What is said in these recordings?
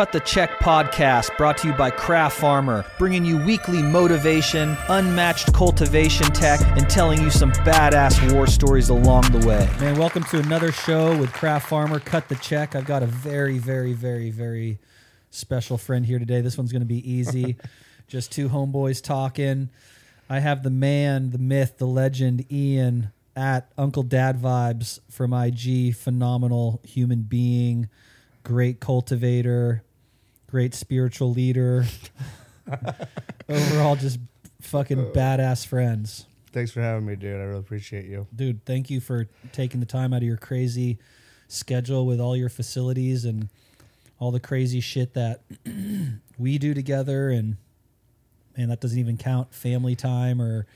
Cut the Check podcast brought to you by Craft Farmer, bringing you weekly motivation, unmatched cultivation tech, and telling you some badass war stories along the way. Man, welcome to another show with Craft Farmer. Cut the Check. I've got a very, very, very, very special friend here today. This one's going to be easy. Just two homeboys talking. I have the man, the myth, the legend, Ian at Uncle Dad Vibes from IG. Phenomenal human being, great cultivator, great spiritual leader. Overall, just fucking uh, badass friends. Thanks for having me, dude. I really appreciate you. Dude, thank you for taking the time out of your crazy schedule with all your facilities and all the crazy shit that we do together and and that doesn't even count family time or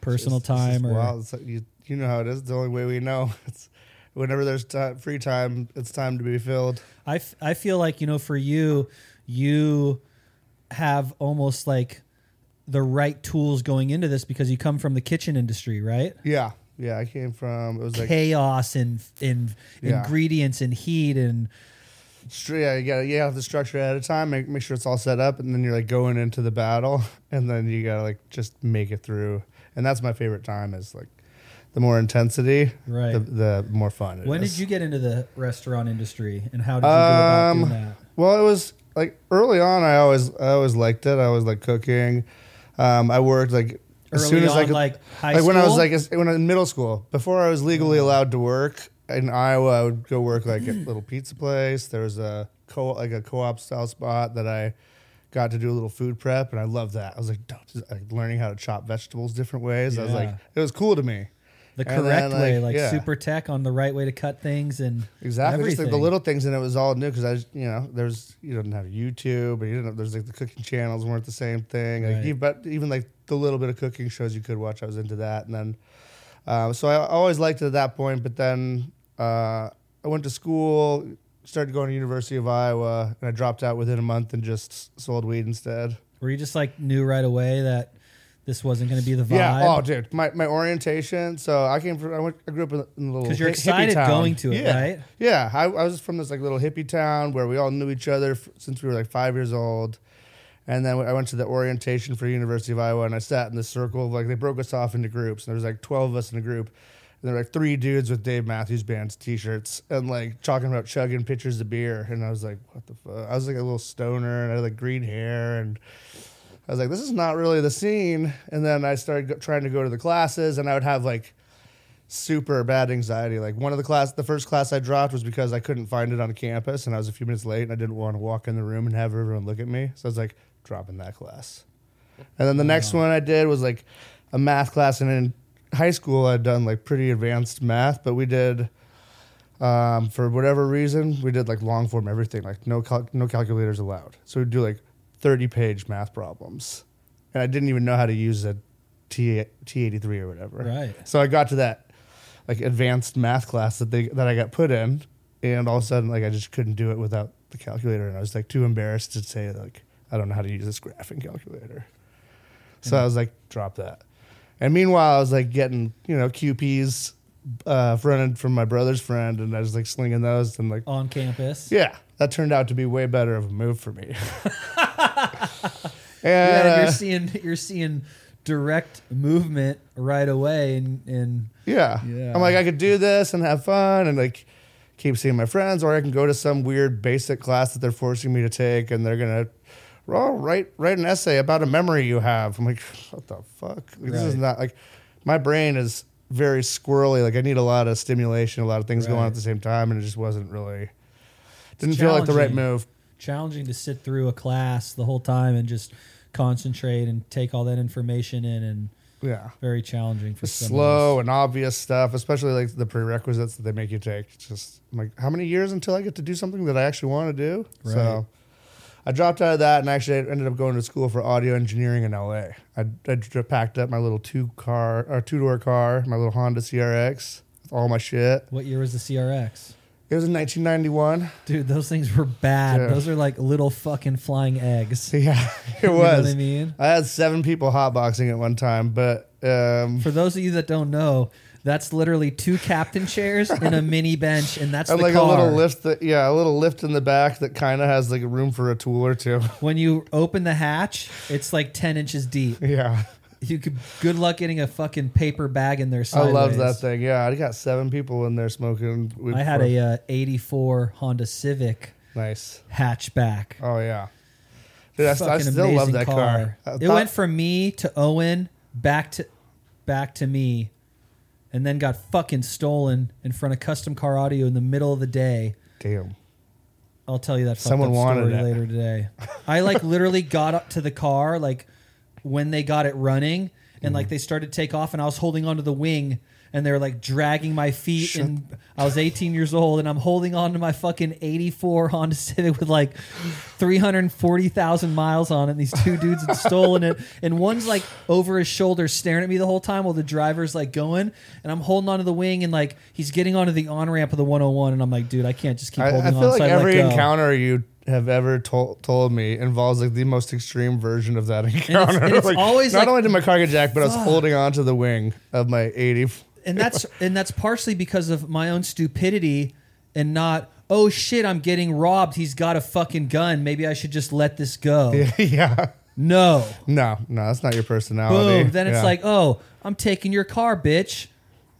personal just- time or wild. Like you, you know how it is. It's the only way we know. It's whenever there's ti free time, it's time to be filled. I, f- I feel like you know for you you have almost like the right tools going into this because you come from the kitchen industry right Yeah, yeah. I came from it was like chaos and and Yeah. ingredients and heat and yeah. You got to you have the structure at a time. Make make sure it's all set up, and then you're like going into the battle, and then you gotta like just make it through. And that's my favorite time. Is like the more intensity, Right. The, the more fun. it when is. did you get into the restaurant industry and how did you go about Um, doing that Well, it was like early on. I always I always liked it. I always liked cooking. Um, I worked like as early soon as on, I could, like high like when I was like as- when I was in middle school. Before I was legally allowed to work in Iowa, I would go work like at a little pizza place. There was a co like a co-op style spot that I got to do a little food prep, and I loved that. I was like, just, like learning how to chop vegetables different ways. I was like, Yeah. it was cool to me. The correct then, way like, like yeah. super tech on the right way to cut things and Exactly, just like the little things, and it was all new because I, was, you know, there's you didn't have YouTube, and you didn't. There's like the cooking channels weren't the same thing. Like, Right. you, but even like the little bit of cooking shows you could watch, I was into that, and then, um, so I always liked it at that point. But then uh, I went to school, started going to University of Iowa, and I dropped out within a month and just sold weed instead. where you just like knew right away that this wasn't going to be the vibe Yeah. Oh, dude, my, my orientation. So I came from. I went. I grew up in a, in a little. because you're hi- excited town. going to it Yeah. right Yeah, I, I was from this like little hippie town where we all knew each other f- since we were like five years old. And then I went to the orientation for University of Iowa, and I sat in the circle. Of, like they broke us off into groups, and there was like twelve of us in a group. And there were like three dudes with Dave Matthews Band's T-shirts, and like talking about chugging pitchers of beer. And I was like, "What the fuck?" I was like a little stoner, and I had like green hair, and I was like, "This is not really the scene." And then I started go- trying to go to the classes, and I would have like super bad anxiety. Like one of the class, the first class I dropped was because I couldn't find it on campus, and I was a few minutes late, and I didn't want to walk in the room and have everyone look at me. So I was like, dropping that class. And then the next one I did was like a math class, and in high school I'd done like pretty advanced math, but we did. Um, for whatever reason, we did like long form everything, like no cal- no calculators allowed. So we'd do like thirty page math problems, and I didn't even know how to use a T T eighty three or whatever. right So I got to that like advanced math class that they that I got put in, and all of a sudden like I just couldn't do it without the calculator, and I was like too embarrassed to say like I don't know how to use this graphing calculator. So I was like, drop that. And meanwhile, I was like getting you know QPs uh, from my brother's friend, and I was like slinging those, and like on campus yeah, that turned out to be way better of a move for me. and yeah, uh, you're seeing you're seeing direct movement right away and and Yeah. Yeah. I'm like, I could do this and have fun and like keep seeing my friends, or I can go to some weird basic class that they're forcing me to take and they're gonna oh, write write an essay about a memory you have. I'm like, what the fuck? Like, This is Right. not like my brain is very squirrely. Like I need a lot of stimulation, a lot of things going on at the same time, and it just wasn't really didn't feel like the right move. Challenging to sit through a class the whole time and just concentrate and take all that information in and Yeah. very challenging for some slow and obvious stuff, especially like the prerequisites that they make you take. It's just I'm like, how many years until I get to do something that I actually want to do? Right. So I dropped out of that and actually ended up going to school for audio engineering in LA. I, I packed up my little two car or two door car, my little Honda CRX, with all my shit. What year was the CRX? It was in 1991. Dude, those things were bad. Yeah. Those are like little fucking flying eggs. Yeah, it You know was. what I mean? I had seven people hotboxing at one time, but um, For those of you that don't know, That's literally two captain chairs and a mini bench, and that's And the like car. a little lift that yeah, a little lift in the back that kind of has like room for a tool or two. When you open the hatch, it's like ten inches deep. yeah. You could good luck getting a fucking paper bag in there. I Sideways. love that thing. Yeah, I got seven people in there smoking. weed I had for- a uh, '84 Honda Civic nice. hatchback. Oh yeah, dude, I, I Fucking still love amazing that car. I It thought- went from me to Owen, back to back to me, and then got fucking stolen in front of Custom Car Audio in the middle of the day. damn. I'll tell you that fucked Someone up wanted story it. later today. I like literally got up to the car like when they got it running and like mm-hmm. they started to take off and I was holding onto the wing and they were like dragging my feet and I was 18 years old and I'm holding on to my fucking 84 Honda Civic with like 340,000 miles on it and these two dudes had stolen it and one's like over his shoulder staring at me the whole time while the driver's like going and I'm holding onto the wing and like he's getting onto the on ramp of the 101 and I'm like dude I can't just keep I, holding I on feel like so every encounter you have ever told told me involves like the most extreme version of that encounter. and it's Like, always not like- only did my car get jacked, but I was holding on to the wing of my eighty. and that's and that's partially because of my own stupidity and not oh shit i'm getting robbed he's got a fucking gun maybe i should just let this go yeah. no No, no, that's not your personality. boom then it's Yeah. like oh i'm taking your car bitch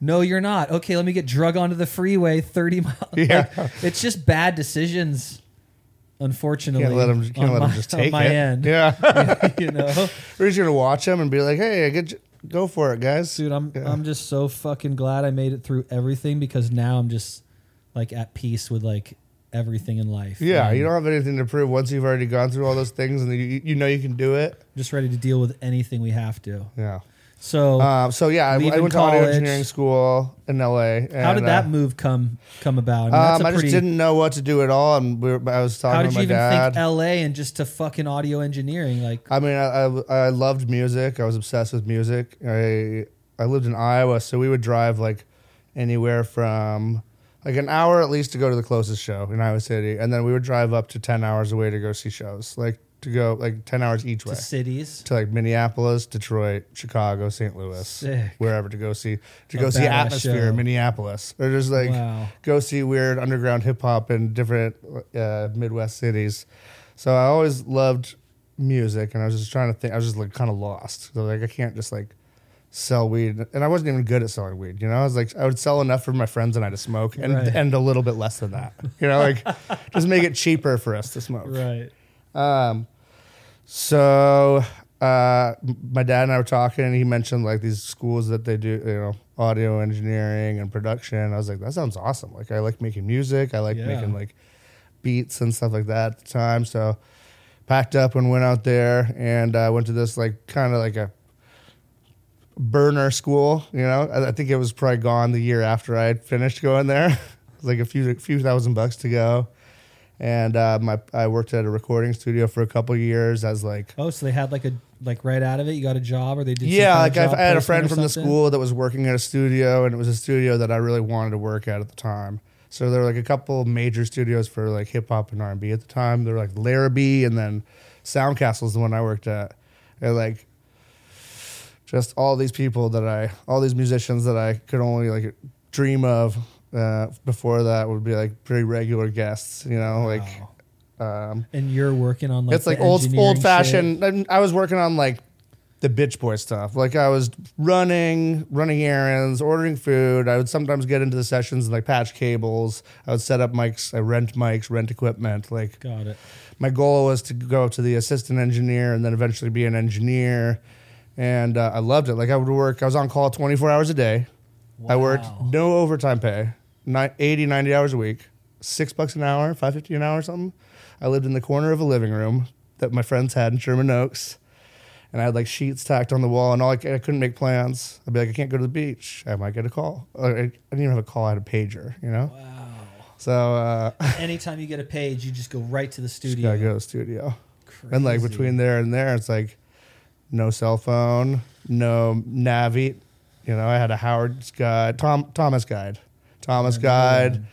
no you're not okay let me get drug onto the freeway 30 miles Yeah. It's just bad decisions unfortunately can't let him. Can't let my, him just take my it. end Yeah, you know we're just gonna watch him and be like, "Hey, get you- go for it, guys." Dude, I'm Yeah. I'm just so fucking glad I made it through everything because now I'm just like at peace with like everything in life. Yeah, And you don't have anything to prove once you've already gone through all those things and you, you know you can do it. just ready to deal with anything we have to. Yeah. So Um, so yeah, I, I Leaving went to audio college. engineering school in LA. And, how did that uh, move come come about? I, mean, that's Um, a I just didn't know what to do at all, and we were, I was talking How to did my you even dad. think LA and just to fucking audio engineering? Like, I mean, I, I I loved music. I was obsessed with music. I I lived in Iowa, so we would drive like anywhere from like an hour at least to go to the closest show in Iowa City, and then we would drive up to ten hours away to go see shows, like to go like ten hours each way to cities. to like Minneapolis, Detroit, Chicago, St. Louis, Sick. wherever to go see to A go see badass Atmosphere show. in Minneapolis, or just like wow. go see weird underground hip hop in different uh, Midwest cities. So I always loved music, and I was just trying to think. I was just like kind of lost. So like I can't just like sell weed, and I wasn't even good at selling weed. You know, I was like I would sell enough for my friends and I to smoke, and Right. and a little bit less than that. You know, like just make it cheaper for us to smoke. Right. Um, so uh, my dad and I were talking, and he mentioned like these schools that they do, you know, audio engineering and production. I was like, that sounds awesome. Like I like making music. I like Yeah. making like beats and stuff like that at the time. So packed up and went out there and uh, went to this like kind of like a burner school. You know, I, I think it was probably gone the year after I had finished going there. it was like a few few thousand bucks to go. And uh, my I worked at a recording studio for a couple years as like Oh, so they had like a like right out of it. You got a job, or they did. yeah, like I had a friend from the school that was working at a studio, and it was a studio that I really wanted to work at at the time. So there were like a couple of major studios for like hip hop and R and B at the time. They were like Larrabee, and then Soundcastle is the one I worked at, and like just all these people that I, all these musicians that I could only like dream of. Uh, before that would be like pretty regular guests, you know, like Wow. um, And you're working on like it's like old old shit. fashioned. I was working on like the bitch boy stuff. Like I was running, running errands, ordering food. I would sometimes get into the sessions and like patch cables. I would set up mics. I rent mics, rent equipment. Like Got it. my goal was to go to the assistant engineer and then eventually be an engineer. And uh, I loved it. Like I would work. I was on call 24 hours a day. I worked no overtime pay, 80, 90 hours a week, six bucks an hour, 550 an hour or something. I lived in the corner of a living room that my friends had in Sherman Oaks. And I had like sheets tacked on the wall, and all I, I couldn't make plans. I'd be like, I can't go to the beach. I might get a call. Or I, I didn't even have a call. I had a pager, you know. Wow. So uh, Anytime you get a page, you just go right to the studio. gotta go to the studio. And like between there and there, it's like no cell phone, no Navi. You know, I had a Howard's guide, Tom Thomas guide, Thomas guide,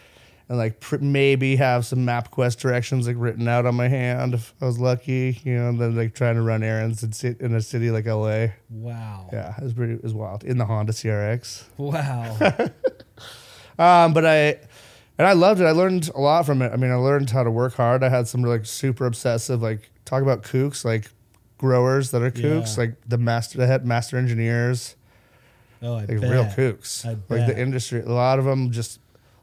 and like pr- maybe have some MapQuest directions like written out on my hand if I was lucky, you know, and then like trying to run errands and sit in a city like LA. Wow. Yeah, it was pretty, it was wild in the Honda CRX. Wow. Um, but I, and I loved it. I learned a lot from it. I mean, I learned how to work hard. I had some like super obsessive, like talk about kooks, like growers that are kooks, Yeah. like the master, the head master engineers, Oh, I like bet. real kooks. I Like the industry, a lot of them just,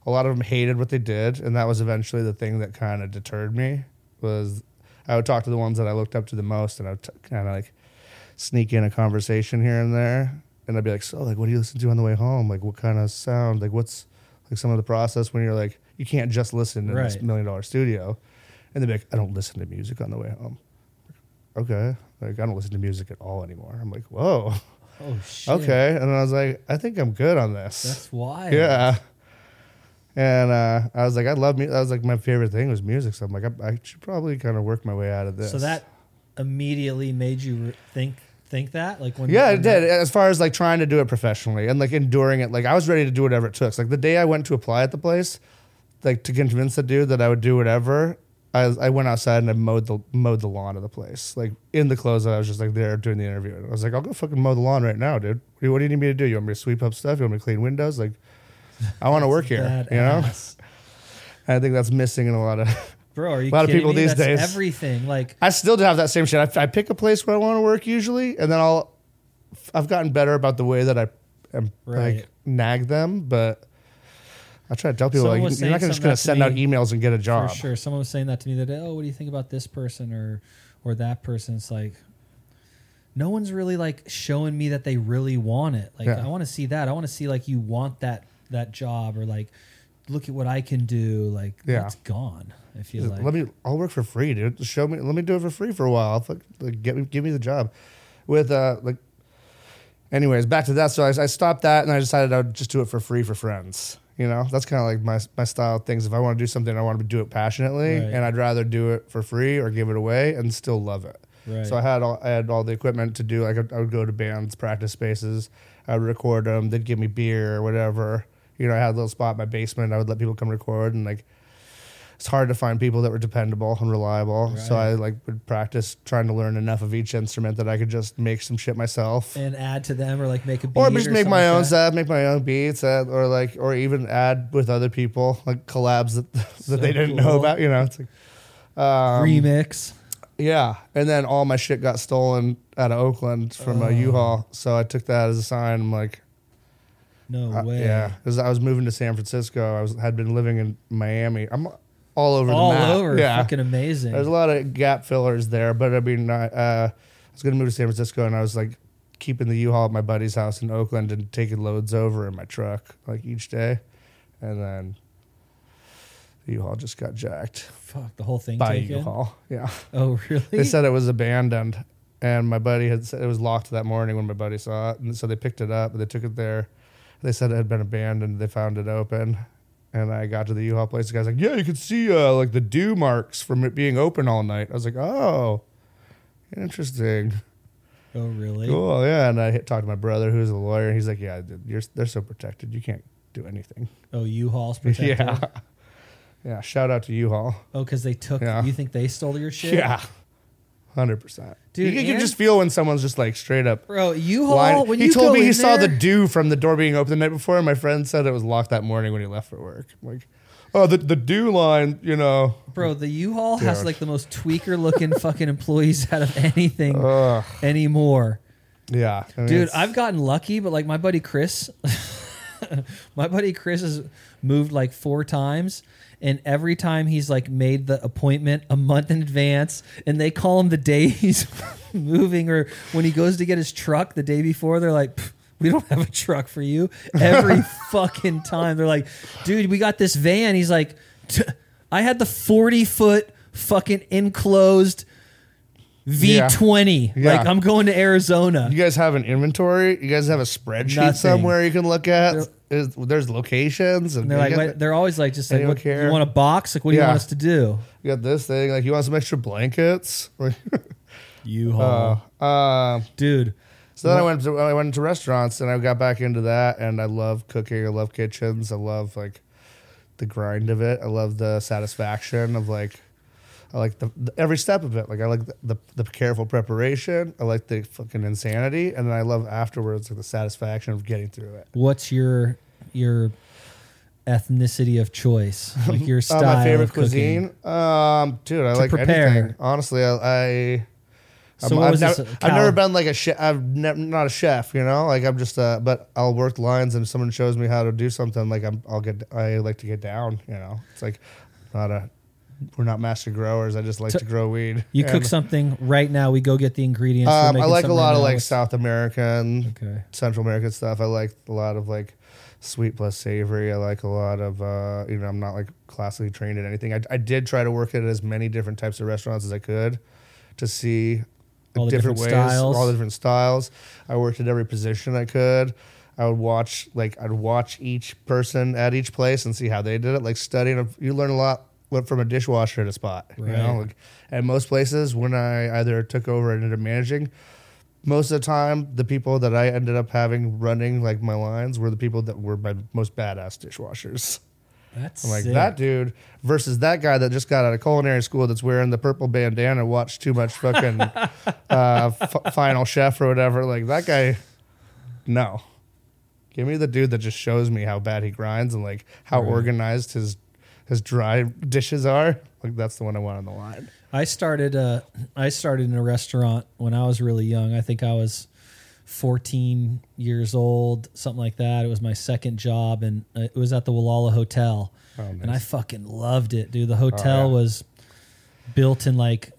a lot of them hated what they did, and that was eventually the thing that kind of deterred me. Was I would talk to the ones that I looked up to the most, and I would t- kind of like sneak in a conversation here and there, and I'd be like, "So, like, what do you listen to on the way home? Like, what kind of sound? Like, what's like some of the process when you're like, you can't just listen in this million dollar studio," and they'd be like, "I don't listen to music on the way home." Okay, like I don't listen to music at all anymore. I'm like, "Whoa." Oh shit. Okay. And I was like, I think I'm good on this. That's wild. yeah. And uh, I was like, I love music. That was like my favorite thing was music. So I'm like, I, I should probably kind of work my way out of this. So that immediately made you re- think think that like when yeah, it did. As far as like trying to do it professionally and like enduring it, like I was ready to do whatever it took. Like the day I went to apply at the place, like to convince the dude that I would do whatever, I, I went outside and I mowed the mowed the lawn of the place. Like in the clothes that I was just like there doing the interview. And I was like, I'll go fucking mow the lawn right now, dude. What do you, what do you need me to do? You want me to sweep up stuff? You want me to clean windows? Like, I want to work here. You know. And I think that's missing in a lot of. Bro, are you A lot of kidding people me? these That's days. Everything like I still do have that same shit. I, I pick a place where I want to work usually, and then I'll. I've gotten better about the way that I am Right. like nag them, but I try to tell people Someone like was you're not saying just that to send out me emails and get a job. for sure. Someone was saying that to me that oh, what do you think about this person or or that person? It's like no one's really like showing me that they really want it. Like Yeah. I want to see that. I want to see like you want that that job or like look at what I can do. Like Yeah. that's gone. I feel like let me. I'll work for free, dude. Just show me. Let me do it for free for a while. I'll fuck, like, get me, give me the job. With uh, like. Anyways, back to that. So I, I stopped that, and I decided I would just do it for free for friends. You know, that's kind of like my my style of things. If I want to do something, I want to do it passionately, Right. and I'd rather do it for free or give it away and still love it. right. So I had all I had all the equipment to do. Like I, I would go to bands practice spaces. I would record them. They'd give me beer or whatever. You know, I had a little spot in my basement. I would let people come record, and like it's hard to find people that were dependable and reliable. So I like would practice trying to learn enough of each instrument that I could just make some shit myself. and add to them or like make a beat Or just make my own stuff, make my own beats, uh, or like, or even add with other people, like collabs that that they didn't know about. You know, it's like, um, remix. yeah, and then all my shit got stolen out of Oakland from a Oh. U-Haul. So I took that as a sign. I'm like, No uh, way. yeah, because I was moving to San Francisco. I was had been living in Miami. I'm all over All the map. over. Yeah, Fucking amazing. there's a lot of gap fillers there. But I mean, I, uh, I was gonna move to San Francisco, and I was like keeping the U-Haul at my buddy's house in Oakland and taking loads over in my truck like each day, and then the U-Haul just got jacked Fuck the whole thing by taken. U-Haul. Yeah. Oh really? They said it was abandoned, and my buddy had said it was locked that morning when my buddy saw it, and so they picked it up. And they took it there. They said it had been abandoned. They found it open, and I got to the U-Haul place. The guy's like, "Yeah, you could see uh, like the dew marks from it being open all night." I was like, "Oh, interesting, oh really? cool, yeah." And I hit, talked to my brother, who's a lawyer. He's like, "Yeah, dude, you're they're so protected. You can't do anything." Oh, U-Haul's protected. Yeah, yeah. Shout out to U-Haul. Oh, because they took. Yeah. You think they stole your shit? Yeah, hundred percent. Dude, you, can just feel when someone's just like straight up Bro, U-Haul. When he you told me he in saw the there- dew from the door being open the night before. And my friend said it was locked that morning when he left for work. I'm like, oh, the the dew line, you know. Bro, the U-Haul has like the most tweaker looking fucking employees out of anything Ugh, anymore. yeah, I mean, Dude, I've gotten lucky, but like my buddy Chris, my buddy Chris has moved like four times, and every time he's like made the appointment a month in advance, and they call him the day he's moving, or when he goes to get his truck the day before, they're like. We don't have a truck for you. Every fucking time they're like, dude, we got this van. He's like, I had the forty foot fucking enclosed V20. Yeah. Like I'm going to Arizona. you guys have an inventory. You guys have a spreadsheet Nothing. somewhere you can look at. Is, there's locations, and And they're you like, they're always like, just like, what, care? you want a box? Like, what do you want us to do? you got this thing. Like, you want some extra blankets? Like, U-Haul, uh, um, dude. So then I went to I went into restaurants and I got back into that and I love cooking. I love kitchens. I love like the grind of it. I love the satisfaction of like. I like the, the every step of it. Like I like the, the the careful preparation. I like the fucking insanity, and then I love afterwards like the satisfaction of getting through it. What's your your ethnicity of choice? Like your Uh, style my favorite cuisine, um, dude, I like prepare. anything. Honestly, I, I So I'm- I've, never, uh, I've never been like a chef. I've never not a chef, you know. Like I'm just uh but I'll work lines and if someone shows me how to do something. Like I'm, I'll get. I like to get down. You know, it's like not a. We're not master growers. I just like So to grow weed. You cook something right now. We go get the ingredients. Um, I like a lot of like South American, Okay. Central American stuff. I like a lot of like sweet plus savory. I like a lot of uh, you know I'm not like classically trained in anything. I, I did try to work at as many different types of restaurants as I could to see All the different, different ways, styles. all the different styles. I worked at every position I could. I would watch like I'd watch each person at each place and see how they did it. Like studying, you learn a lot from a dishwasher a spot. You know, Right. like at most places when I either took over and ended up managing, most of the time the people that I ended up having running like my lines were the people that were my most badass dishwashers. That's I'm like sick. that dude versus that guy that just got out of culinary school that's wearing the purple bandana and watched too much fucking uh, f- Final Chef or whatever. Like that guy, no. Give me the dude that just shows me how bad he grinds and like how Right. organized his his dry dishes are. Like that's the one I want on the line. I started. Uh, I started in a restaurant when I was really young. I think I was 14 years old, something like that. It was my second job, and uh, it was at the Gualala Hotel, Oh, and I fucking loved it, dude. The hotel yeah. was built in like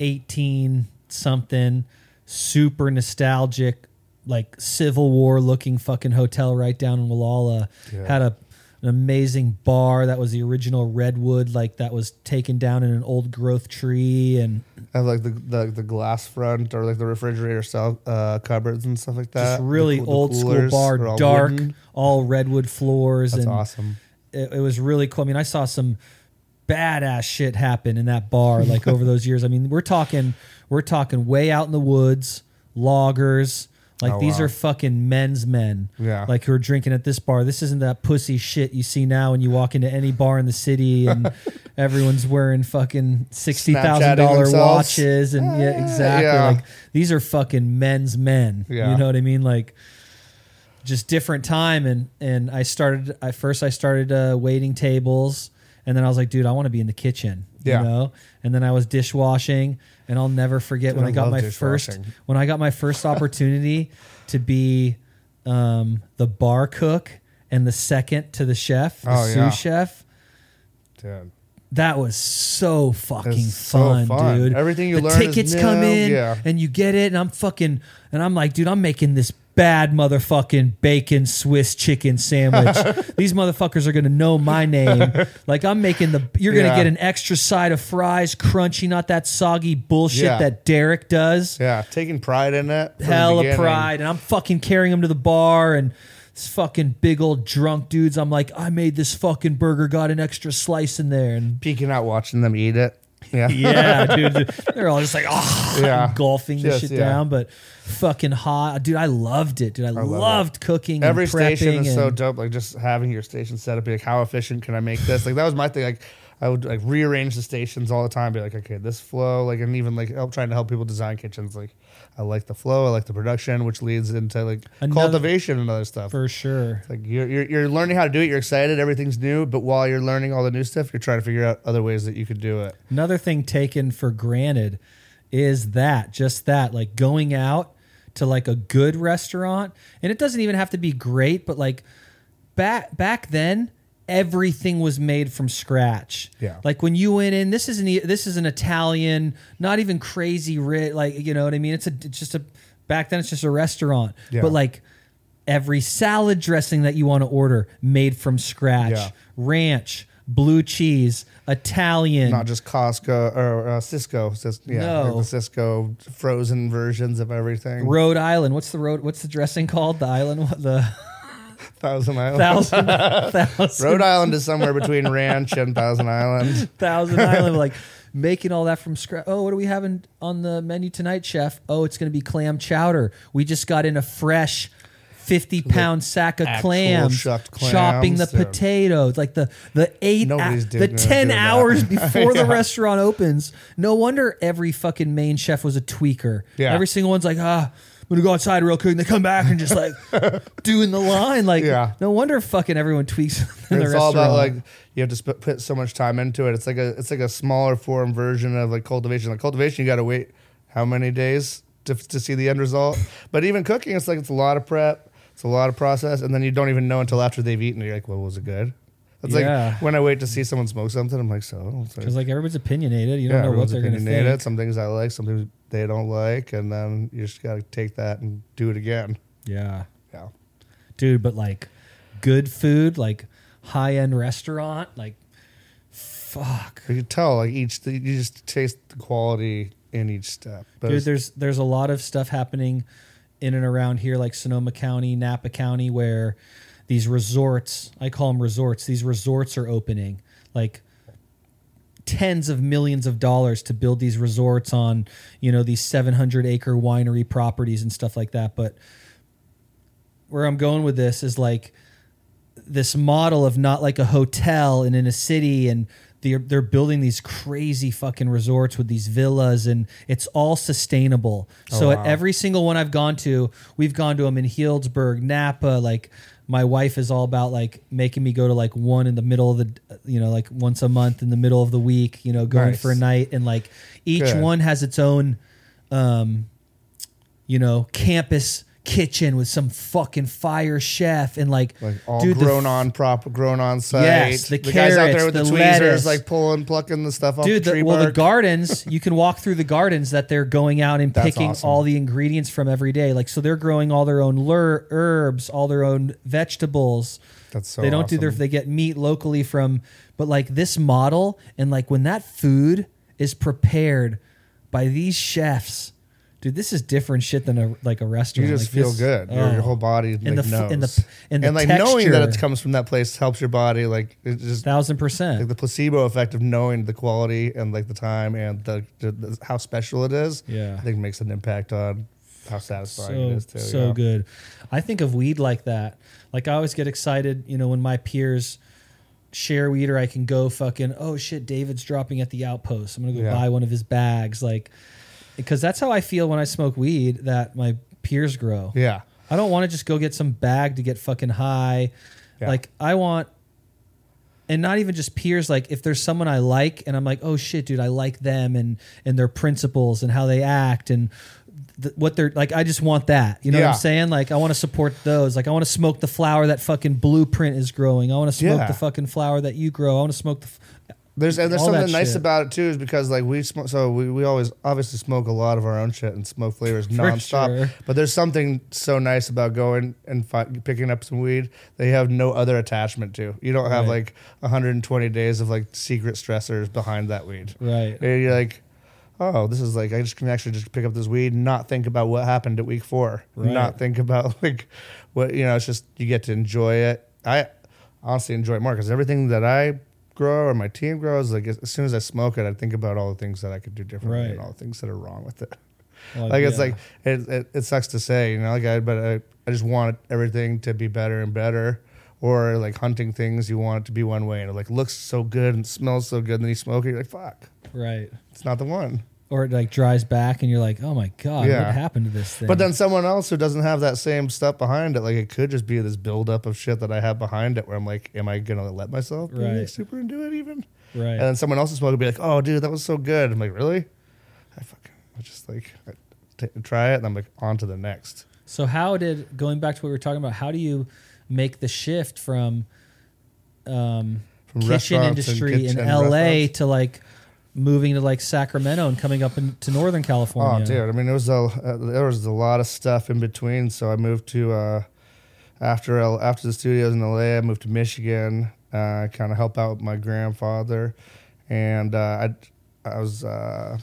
18 something, super nostalgic, like Civil War looking fucking hotel right down in Gualala. Yeah. Had a an amazing bar that was the original redwood, like that was taken down in an old growth tree, and have like the, the the glass front or like the refrigerator style uh, cupboards and stuff like that. just really The the old school bar, all dark, wooden. all redwood floors, That's and awesome. it, it was really cool. I mean, I saw some badass shit happen in that bar like over those years. I mean, we're talking we're talking way out in the woods, loggers. Like Oh, these wow. are fucking men's men. Yeah. Like who are drinking at this bar. This isn't that pussy shit you see now when you walk into any bar in the city and everyone's wearing fucking sixty thousand dollar watches and yeah, exactly. yeah. Like these are fucking men's men. Yeah. You know what I mean? Like just different time and and I started I first I started uh, waiting tables and then I was like dude I want to be in the kitchen Yeah. you know and then I was dishwashing and I'll never forget Dude, when I I got my first when I got my first opportunity to be um, the bar cook and the second to the chef the Oh, sous yeah. chef Dude. That was so fucking It's so fun, fun. dude. Everything you the learn is tickets come new. in Yeah. and you get it, and I'm fucking and I'm like, dude, I'm making this bad motherfucking bacon Swiss chicken sandwich. These motherfuckers are gonna know my name. Like I'm making the you're gonna Yeah. get an extra side of fries, crunchy, not that soggy bullshit Yeah. that Derek does. Yeah, taking pride in it. from the Hella beginning. pride, and I'm fucking carrying them to the bar and. This fucking big old drunk dudes. I'm like, I made this fucking burger, got an extra slice in there, and Peeking out, watching them eat it. Yeah. yeah, dude. They're all just like, oh, Yeah. golfing this shit yeah. down, but fucking hot, dude. I loved it, dude. I, love loved cooking. Every and station is so dope. Like just having your station set up, be like, how efficient can I make this? Like that was my thing. Like I would like rearrange the stations all the time. Be like, okay, this flow. Like and even like help trying to help people design kitchens. Like I like the flow. I like the production, which leads into like Another- cultivation and other stuff. for sure. like you're, you're you're learning how to do it. You're excited. Everything's new. But while you're learning all the new stuff, you're trying to figure out other ways that you could do it. Another thing taken for granted is that just that, like going out to like a good restaurant, and it doesn't even have to be great, but like back back then. Everything was made from scratch. Yeah. Like when you went in, this isn't e- this is an Italian, not even crazy rich. Like you know what I mean? It's a it's just a back then it's just a restaurant. Yeah. But like every salad dressing that you want to order made from scratch. Yeah. Ranch, blue cheese, Italian. Not just Costco or uh, Sysco. Cis- yeah, No. like the Sysco frozen versions of everything. Rhode Island. What's the road? What's the dressing called? The island. What the Thousand Island. thousand thousand Rhode Island is somewhere between Ranch and Thousand Island. thousand island. Like making all that from scratch. Oh, what are we having on the menu tonight, chef? Oh, it's going to be clam chowder. We just got in a fresh 50 pound sack of actual clams, chopping the clams, potatoes, like the the eight, Nobody's the 10 doing that. hours before the restaurant opens. No wonder every fucking main chef was a tweaker. Yeah. Every single one's like, ah, I'm gonna go outside real quick. And they come back and just like doing the line. Like, Yeah. no wonder fucking everyone tweaks in the it's all about like you have to sp- put so much time into it. It's like a it's like a smaller form version of like cultivation. Like cultivation, you got to wait how many days to, to see the end result. But even cooking, it's like it's a lot of prep, it's a lot of process, and then you don't even know until after they've eaten. You're like, well, was it good? It's Yeah. like when I wait to see someone smoke something, I'm like, so. It's like, Because like everyone's opinionated. You don't yeah, know what everyone's they're gonna opinionated. think. Some things I like, some things they don't like, and then you just got to take that and do it again. Yeah. Yeah. dude but like good food like high end restaurant like fuck You can tell like each you just taste the quality in each step. But dude it's- there's there's a lot of stuff happening in and around here like sonoma county napa county where these resorts i call them resorts these resorts are opening like tens of millions of dollars to build these resorts on you know these 700 acre winery properties and stuff like that but where i'm going with this is like this model of not like a hotel and in a city and they're, they're building these crazy fucking resorts with these villas and it's all sustainable oh, so wow. at every single one i've gone to we've gone to them in healdsburg napa like my wife is all about like making me go to like one in the middle of the you know like once a month in the middle of the week you know going Nice. for a night and like each Good. one has its own um you know campus kitchen with some fucking fire chef and like like all dude, the grown on prop grown on site. Yes, the guys out there with the, the tweezers, lettuce. like pulling, plucking the stuff off dude the the, well the gardens you can walk through the gardens that they're going out and That's picking awesome. all the ingredients from every day like so they're growing all their own lur- herbs all their own vegetables That's so they don't do their awesome. they get meat locally from but like this model and like when that food is prepared by these chefs dude this is different shit than a like a restaurant. You just Like, feel this- good. Your, oh. your whole body like, And the knows. and the- and the like knowing that it comes from that place helps your body. Like it just thousand percent like the placebo effect of knowing the quality and like the time and the, the, the how special it is. Yeah. I think makes an impact on how satisfying it so is too. so good. I think of weed like that. Like I always get excited, you know, when my peers share weed or I can go fucking oh shit, David's dropping at the outpost. I'm gonna go Yeah. buy one of his bags, like because that's how I feel when I smoke weed that my peers grow. Yeah. I don't want to just go get some bag to get fucking high. Yeah. Like I want and not even just peers like if there's someone I like and I'm like, "Oh shit, dude, I like them and and their principles and how they act and th- what they're like I just want that. You know what I'm saying? Like I want to support those. Like I want to smoke the flower that fucking Blueprint is growing. I want to smoke Yeah. the fucking flower that you grow. I want to smoke the f- There's and there's All that something nice shit. about it too, is because like we smoke, so we, we always obviously smoke a lot of our own shit and smoke flavors nonstop. sure. But there's something so nice about going and fi- picking up some weed that you have no other attachment to. You don't have Right. like 120 days of like secret stressors behind that weed. right. And you're like, oh, this is like I just can actually just pick up this weed, and not think about what happened at week four, Right. not think about like what you know. It's just you get to enjoy it. I honestly enjoy it more because everything that I grow or my team grows, like as, soon as I smoke it, I think about all the things that I could do differently Right. and all the things that are wrong with it. Like it's yeah. like it, it, it sucks to say, you know, like I but I, I just want everything to be better and better. Or like hunting things, you want it to be one way, and it like looks so good and smells so good, and then you smoke it, you're like, fuck, right. it's not the one. Or it like dries back and you're like, "Oh my god, Yeah. what happened to this thing?" But then someone else who doesn't have that same stuff behind it, like it could just be this buildup of shit that I have behind it, where I'm like, am I gonna let myself be Right. super into it even? right. And then someone else's smoke would be like, oh, dude, that was so good. I'm like, really? I fucking, I just like I t- try it, and I'm like, on to the next. So how did going back to what we were talking about? How do you make the shift from um, From kitchen restaurants and industry kitchen in L.A. restaurants. to like moving to like Sacramento and coming up into Northern California? Oh, dude, I mean, it was a uh, there was a lot of stuff in between. So I moved to uh, after after the studios in LA, I moved to Michigan, uh, kind of help out with my grandfather, and uh, I I was uh,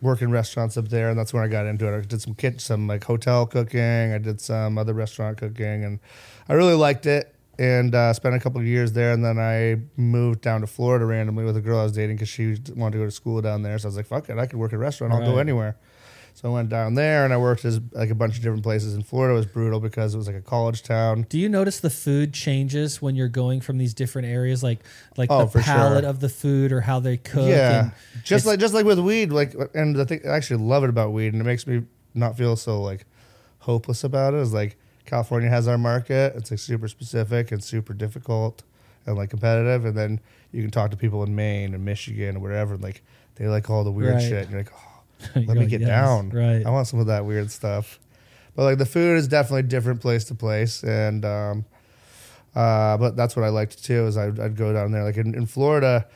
working restaurants up there, and that's when I got into it. I did some kitchen, some like hotel cooking. I did some other restaurant cooking, and I really liked it. And uh, spent a couple of years there, and then I moved down to Florida randomly with a girl I was dating because she wanted to go to school down there. So I was like, "Fuck it, I could work at a restaurant. I'll go anywhere." So I went down there and I worked as like a bunch of different places. In Florida It was brutal because it was like a college town. Do you notice the food changes when you're going from these different areas, like like Oh, the palette sure. of the food or how they cook? yeah, and just like just like with weed, like and the thing I actually love it about weed, and it makes me not feel so like hopeless about it. Is like California has our market; it's like super specific and super difficult and like competitive, and then you can talk to people in Maine and Michigan or whatever, and, like they like all the weird Right. shit. And you're like, oh, let me like, get yes, down. Right. I want some of that weird stuff. But like the food is definitely different place to place, and um, uh, but that's what I liked too. Is I'd, I'd go down there like in, in Florida,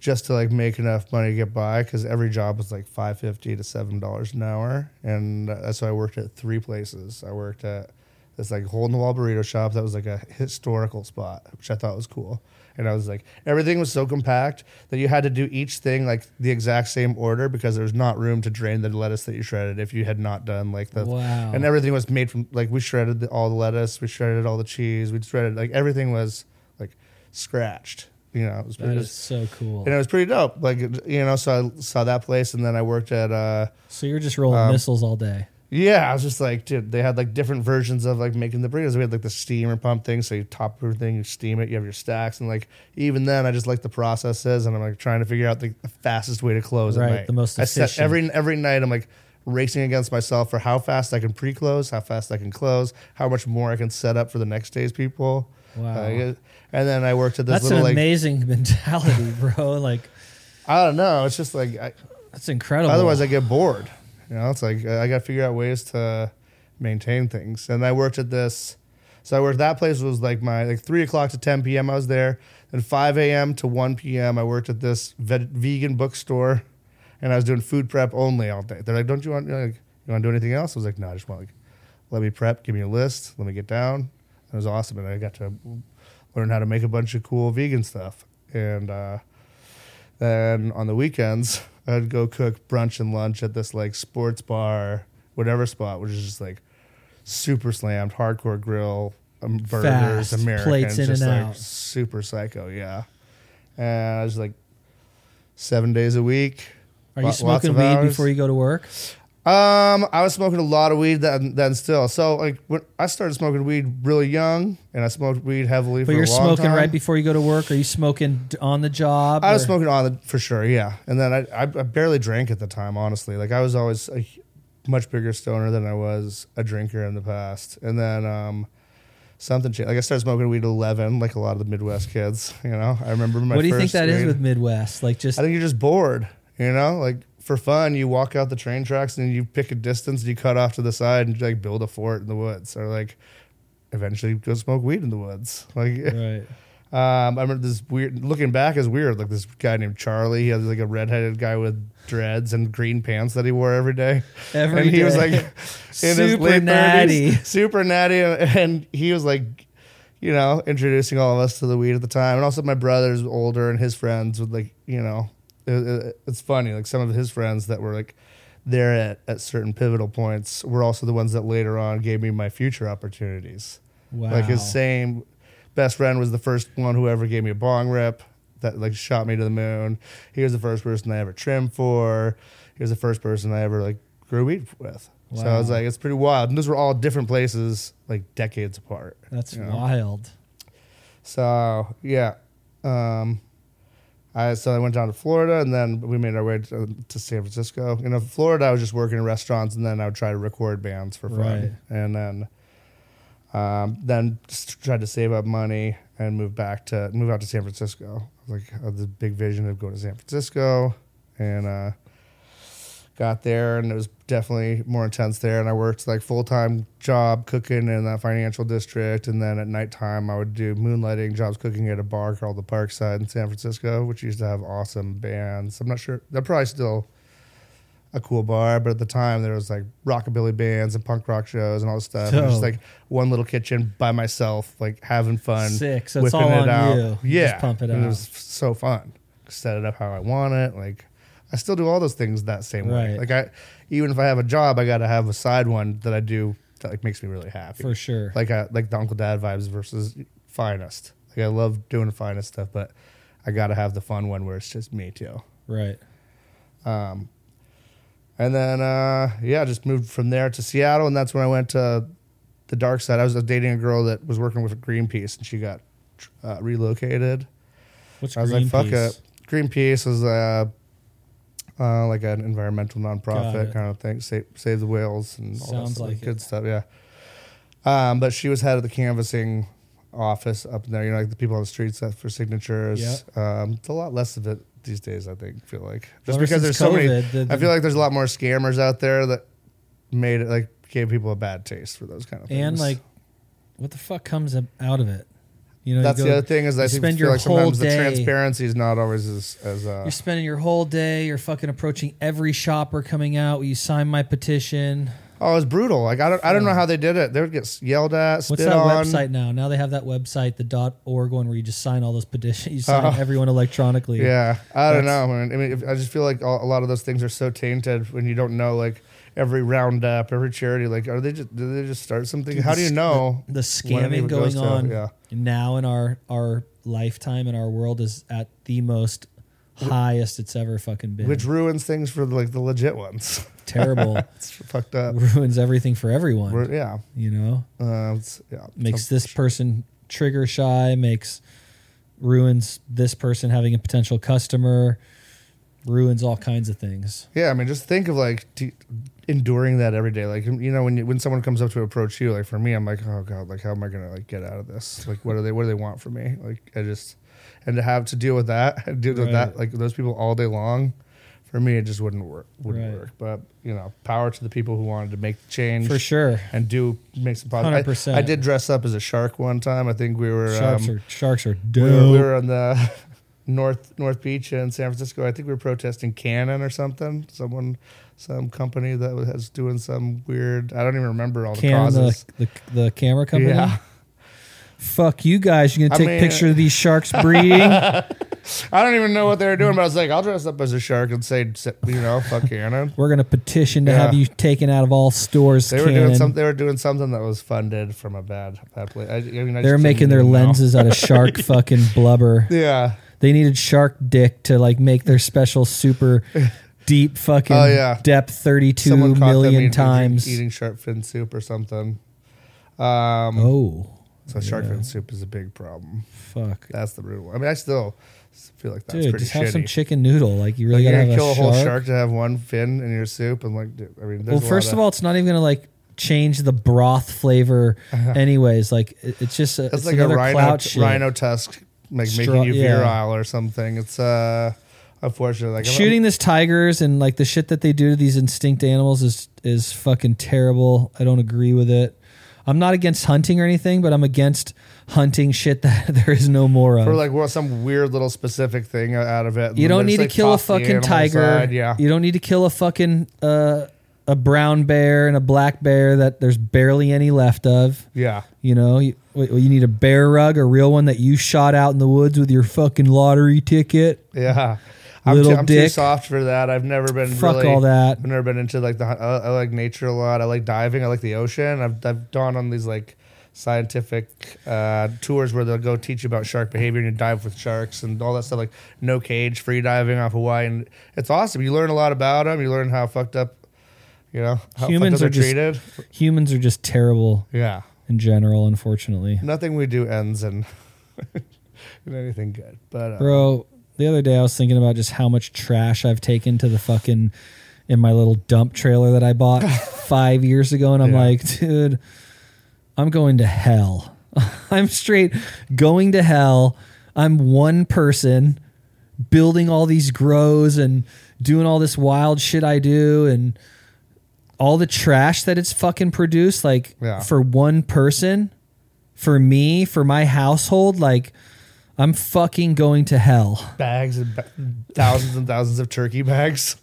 just to like make enough money to get by because every job was like five fifty to seven dollars an hour, and that's why I worked at three places. I worked at this like hole in the wall burrito shop that was like a historical spot, which I thought was cool. And I was like, everything was so compact that you had to do each thing like the exact same order because there was not room to drain the lettuce that you shredded if you had not done like the Wow. and everything was made from like we shredded the, all the lettuce, we shredded all the cheese, we shredded like everything was like scratched. You know, it was that pretty, is so cool. and it was pretty dope. Like you know, so I saw that place, and then I worked at uh So you're just rolling Um, missiles all day. Yeah, I was just like, dude, they had like different versions of like making the burritos. We had like the steamer pump thing, so you top everything, you steam it, you have your stacks, and like even then, I just like the processes, and I'm like trying to figure out the, the fastest way to close Right, at night. the most I set every every night. I'm like racing against myself for how fast I can pre-close, how fast I can close, how much more I can set up for the next day's people. Wow. Uh, and then I worked at this That's an little like amazing mentality, bro. Like I don't know, it's just like I, that's incredible. Otherwise, I get bored. You know, it's like I got to figure out ways to maintain things. And I worked at this. So I worked. That place was like my like three o'clock to ten p.m. I was there. Then five a.m. to one p.m. I worked at this vet, vegan bookstore, and I was doing food prep only all day. They're like, "Don't you want like you want to do anything else?" I was like, "No, I just want like let me prep, give me a list, let me get down." It was awesome, and I got to learn how to make a bunch of cool vegan stuff. And uh, then on the weekends, I'd go cook brunch and lunch at this like sports bar, whatever spot, which is just like super slammed, hardcore grill, um, burgers, Fast, American, plates in just and like out. super psycho, yeah. And I was like seven days a week. Are you Lo- lots smoking of weed hours. before you go to work? Um, I was smoking a lot of weed then, then still. So like when I started smoking weed really young, and I smoked weed heavily for a while. But you're smoking time. right before you go to work. Are you smoking on the job? I was or- smoking on the for sure, yeah. And then I, I I barely drank at the time, honestly. Like I was always a much bigger stoner than I was a drinker in the past. And then um, something changed. Like I started smoking weed at eleven, like a lot of the Midwest kids. You know, I remember my. What do you think that is weed. with Midwest? Like just I think you're just bored. You know, like for fun, you walk out the train tracks and you pick a distance and you cut off to the side and like build a fort in the woods, or like eventually go smoke weed in the woods. Like right. um, I remember this weird. Looking back is weird. Like this guy named Charlie. He had like a redheaded guy with dreads and green pants that he wore every day. Every and he was like in his Super late natty. 30s, super natty, and, and he was like, you know, introducing all of us to the weed at the time. And also my brother's older, and his friends would like, you know, it, it- it's funny. Like some of his friends that were like there at at certain pivotal points were also the ones that later on gave me my future opportunities. Wow. Like his same best friend was the first one who ever gave me a bong rip that like shot me to the moon. He was the first person I ever trimmed for. He was the first person I ever like grew weed with. So I was like, it's pretty wild. And those were all different places, like decades apart. That's you know? wild. So yeah, um, I so I went down to Florida, and then we made our way to, to San Francisco. You know, Florida, I was just working in restaurants, and then I would try to record bands for fun, Right. and then um, then just tried to save up money and move back to move out to San Francisco. Like I had the big vision of going to San Francisco, and uh, got there, and it was definitely more intense there. And I worked like full time job cooking in that financial district, and then at nighttime I would do moonlighting jobs cooking at a bar called the Parkside in San Francisco, which used to have awesome bands. I'm not sure they're probably still a cool bar, but at the time there was like rockabilly bands and punk rock shows and all this stuff. And it was just like one little kitchen by myself, like having fun, Sick. So it's whipping all it on out. You Yeah, just pump it and out. It was so fun. Set it up how I want it. Like I still do all those things that same way. Right. Like I, even if I have a job, I got to have a side one that I do that like makes me really happy. For sure. Like I, like the Uncle Dad vibes versus Phinest. Like I love doing the Phinest stuff, but I got to have the fun one where it's just me too. right. Um, And then uh, yeah, just moved from there to Seattle, and that's when I went to the dark side. I was dating a girl that was working with Greenpeace, and she got uh, relocated. What's I was like, fuck Greenpeace? it. Greenpeace is uh, uh, like an environmental nonprofit kind of thing. Save, save the whales and all Sounds that stuff, like good it. stuff. Yeah. Um, but she was head of the canvassing office up there. You know, like the people on the streets that for signatures. Um, it's a lot less of it these days. I think. Feel like just because there's so many. COVID, the- I feel like there's a lot more scammers out there that made it like gave people a bad taste for those kind of things. and like, what the fuck comes out of it? You know, you that's go- the other thing is I you think spend feel your like whole sometimes the transparency is not always as as uh, You're spending your whole day. You're fucking approaching every shopper coming out. Will you sign my petition? Oh, it's brutal. Like I don't, I don't know how they did it. They would get yelled at, spit What's that on. website now? Now they have that website, the dot .org one, where you just sign all those petitions. You sign Oh. everyone electronically. Yeah, I don't That's- know. Man. I mean, I just feel like a lot of those things are so tainted when you don't know like every roundup, every charity. Like, are they just do they just start something? Dude, how the do you know? The it scamming going on Yeah, now in our our lifetime in our world is at the most highest it's ever fucking been. which ruins things for like the legit ones. terrible it's fucked up. ruins everything for everyone. We're, yeah, you know, uh, yeah. makes this person trigger shy. Makes ruins this person having a potential customer. Ruins all kinds of things. Yeah, I mean, just think of like enduring that every day. Like you know, when you, when someone comes up to approach you, like for me, I'm like, oh god, like how am I gonna like get out of this? Like, what do they what do they want from me? Like, I just and to have to deal with that, deal with that, like those people all day long. For me, it just wouldn't work. Wouldn't Right. work. But you know, power to the people who wanted to make the change For sure. and do make some positive. 100%. I, I did dress up as a shark one time. I think we were Sharks um, are sharks are we were, we were on the North North Beach in San Francisco. I think we were protesting Canon or something. Someone, some company that was doing some weird. I don't even remember all the Canon, the, causes. the the camera company. Yeah, Fuck you guys! You're gonna I take mean- a picture of these sharks breeding. I don't even know what they were doing, but I was like, I'll dress up as a shark and say, you know, fuck Canon. We're gonna petition to Yeah. have you taken out of all stores. They were Canon. doing some. They were doing something that was funded from a bad bad place. I, I mean, I They're making their lenses out of shark fucking blubber. Yeah. They needed shark dick to like make their special super deep fucking Oh, yeah. depth thirty two Someone caught them million eating- times. eating shark fin soup or something. Um, oh so shark fin soup is a big problem. fuck, That's the brutal. one. I mean, I still feel like that's dude! pretty Just have shitty. some chicken noodle. Like you really like, gotta you're have gonna a kill a whole shark. to have one fin in your soup, and like, dude, I mean, Well, first of all, it's not even gonna like change the broth flavor, anyways. Like it- it's just a, it's, it's like a another rhino clout shit. rhino tusk, like making you yeah. virile or something. It's uh, unfortunate. Like I'm- Shooting this tigers and like the shit that they do to these instinct animals is is fucking terrible. I don't agree with it. I'm not against hunting or anything, but I'm against hunting shit that there is no more of. for like well, some weird little specific thing out of it. you don't need to like, kill a fucking tiger. aside, Yeah, You don't need to kill a fucking uh, a brown bear and a black bear that there's barely any left of. yeah. You know, you, you need a bear rug, a real one that you shot out in the woods with your fucking lottery ticket. Yeah. I'm, Little too, I'm too soft for that. I've never been Fuck really, all that. I've never been into like the. I, I like nature a lot. I like diving. I like the ocean. I've I've gone on these like scientific uh, tours where they'll go teach you about shark behavior and you dive with sharks and all that stuff. Like no cage, free diving off Hawaii, and it's awesome. You learn a lot about them. You learn how fucked up, you know, how Humans are just- treated. Humans are just terrible Yeah, in general, unfortunately. nothing we do ends in, in anything good. But uh, Bro, the other day I was thinking about just how much trash I've taken to the fucking in my little dump trailer that I bought five years ago, and I'm Yeah. like, dude, I'm going to hell. I'm straight going to hell. I'm one person building all these grows and doing all this wild shit I do and all the trash that it's fucking produced like Yeah. for one person for me for my household like I'm fucking going to hell. bags and ba- thousands and thousands of turkey bags.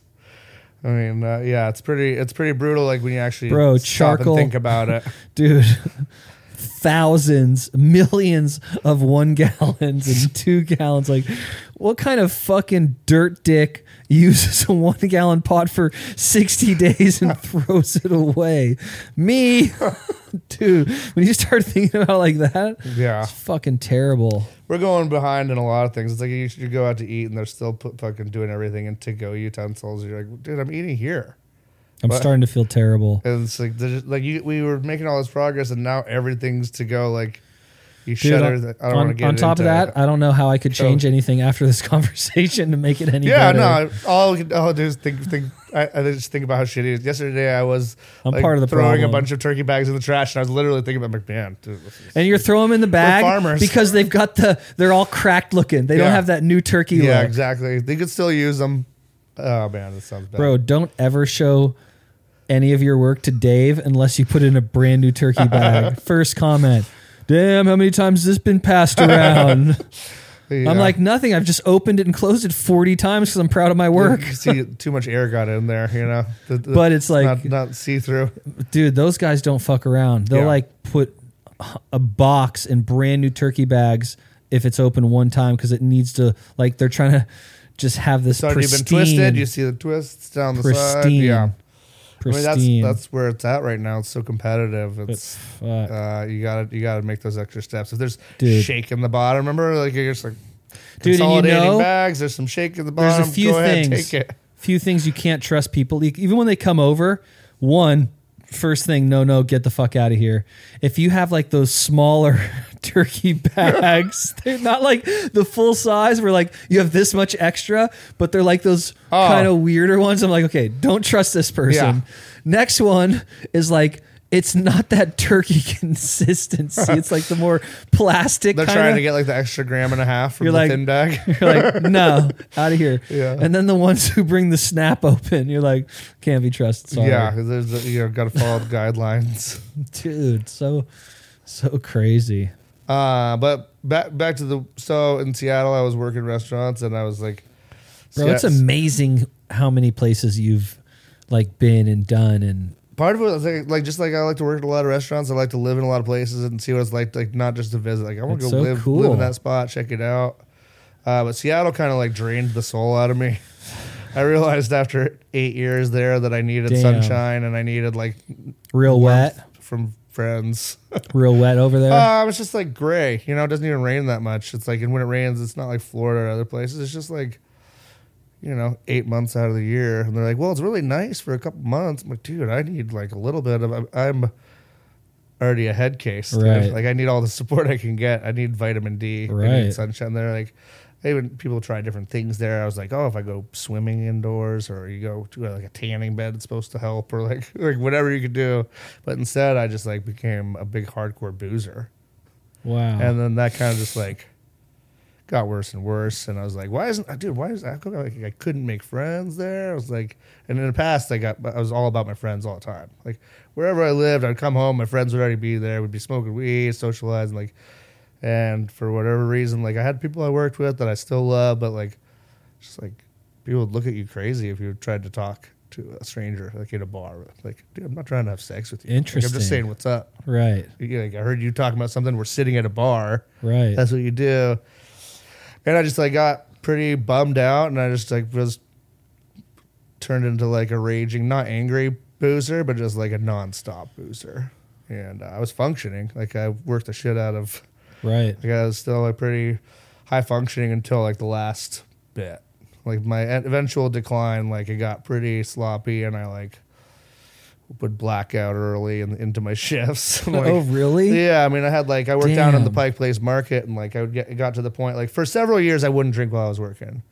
I mean, uh, yeah, it's pretty. It's pretty brutal. Like when you actually Bro, stop charcoal- and think about it. Dude, thousands, millions of one gallons and two gallons. Like, what kind of fucking dirt dick uses a one gallon pot for 60 days and throws it away? Me, dude, when you start thinking about it like that, Yeah, it's fucking terrible. we're going behind in a lot of things. It's like you should go out to eat and they're still put, fucking doing everything in to go utensils. You're like, dude, I'm eating here. I'm What? starting to feel terrible. And it's like there's- like you, we were making all this progress, and now everything's to go. Like you Dude, shudder. on, that- I don't want to get on top of that. I don't know how I could change anything after this conversation to make it any Yeah, better. no. All, I can- all I do is think. think I, I just think about how shitty it is. Yesterday, I was I'm like, part of the throwing problem. a bunch of turkey bags in the trash, and I was literally thinking about McMahon. Dude, And you're throwing them in the bag farmers. because they've got the they're all cracked looking. They don't have that new turkey yeah, look. exactly. They could still use them. Oh man, sounds bad. Bro, don't ever show any of your work to Dave unless you put in a brand new turkey bag. First comment. Damn, how many times has this been passed around? Yeah. I'm like, nothing. I've just opened it and closed it 40 times because I'm proud of my work. See, too much air got in there, you know. The- the- But it's like- not, not see through. Dude, those guys don't fuck around. They'll Yeah. like put a box in brand new turkey bags if it's open one time because it needs to, like, they're trying to just have this It's already pristine, been twisted. You see the twists down the side. Pristine, I mean that's that's where it's at right now. It's so competitive. It's uh, you gotta you gotta make those extra steps. If there's Dude. shake in the bottom, remember like you're just like Dude, and you consolidating know- bags. There's some shake in the There's bottom. a few Go ahead, take it. few things you can't trust people even when they come over one first thing no no get the fuck out of here if you have like those smaller turkey bags they're not like the full size where like you have this much extra but they're like those Oh. kind of weirder ones i'm like okay don't trust this person Yeah. next one is like it's not that turkey consistency it's like the more plastic They're kinda. trying to get like the extra gram and a half from You're the like- thin bag. You're like, no, out of here. Yeah. And then the ones who bring the snap open, you're like, can't be trusted. Sorry. yeah, there's a, you know got to follow the guidelines. dude, so so crazy. Uh, but back back to the so in Seattle, I was working restaurants and I was like, Bro, it's amazing how many places you've like been and done and part of it was like, like just like I like to work at a lot of restaurants. I like to live in a lot of places and see what it's like. Like not just to visit. Like I want to go so live cool. live in that spot, check it out. Uh, but Seattle kind of like drained the soul out of me. I realized after eight years there that I needed Damn. sunshine and I needed like real wet, from friends. real wet over there. Uh, it's just like gray. You know, it doesn't even rain that much. It's like, and when it rains, it's not like Florida or other places. It's just like, you know, eight months out of the year. And they're like, well, it's really nice for a couple months. I'm like, dude, I need like a little bit of, I'm already a head case. dude. Right. Like, I need all the support I can get. I need vitamin D. I Right. need sunshine. They're like, even people try different things there. I was like, oh, if I go swimming indoors or you go to like a tanning bed, it's supposed to help or like, like whatever you could do. But instead, I just like became a big hardcore boozer. wow. And then that kind of just like got worse and worse. And I was like, why isn't, dude, why is, I, like, I couldn't make friends there? I was like, and in the past, I got, I was all about my friends all the time. Like wherever I lived, I'd come home, my friends would already be there, we'd be smoking weed, socializing, like, and for whatever reason, like I had people I worked with that I still love, but like, just like people would look at you crazy if you tried to talk to a stranger, like in a bar. Like, dude, I'm not trying to have sex with you. Like, I'm just saying what's up. right. Like I heard you talking about something. We're sitting at a bar. Right. That's what you do. And I just like got pretty bummed out, and I just like was turned into like a raging, not angry boozer, but just like a nonstop boozer. And uh, I was functioning, like I worked the shit out of. right. Like I was still like pretty high functioning until like the last bit. Like my eventual decline, like it got pretty sloppy, and I like would black out early and into my shifts. Oh, like, oh, really? yeah, I mean, I had like I worked down in the Pike Place Market, and like I would get it got to the point like for several years I wouldn't drink while I was working,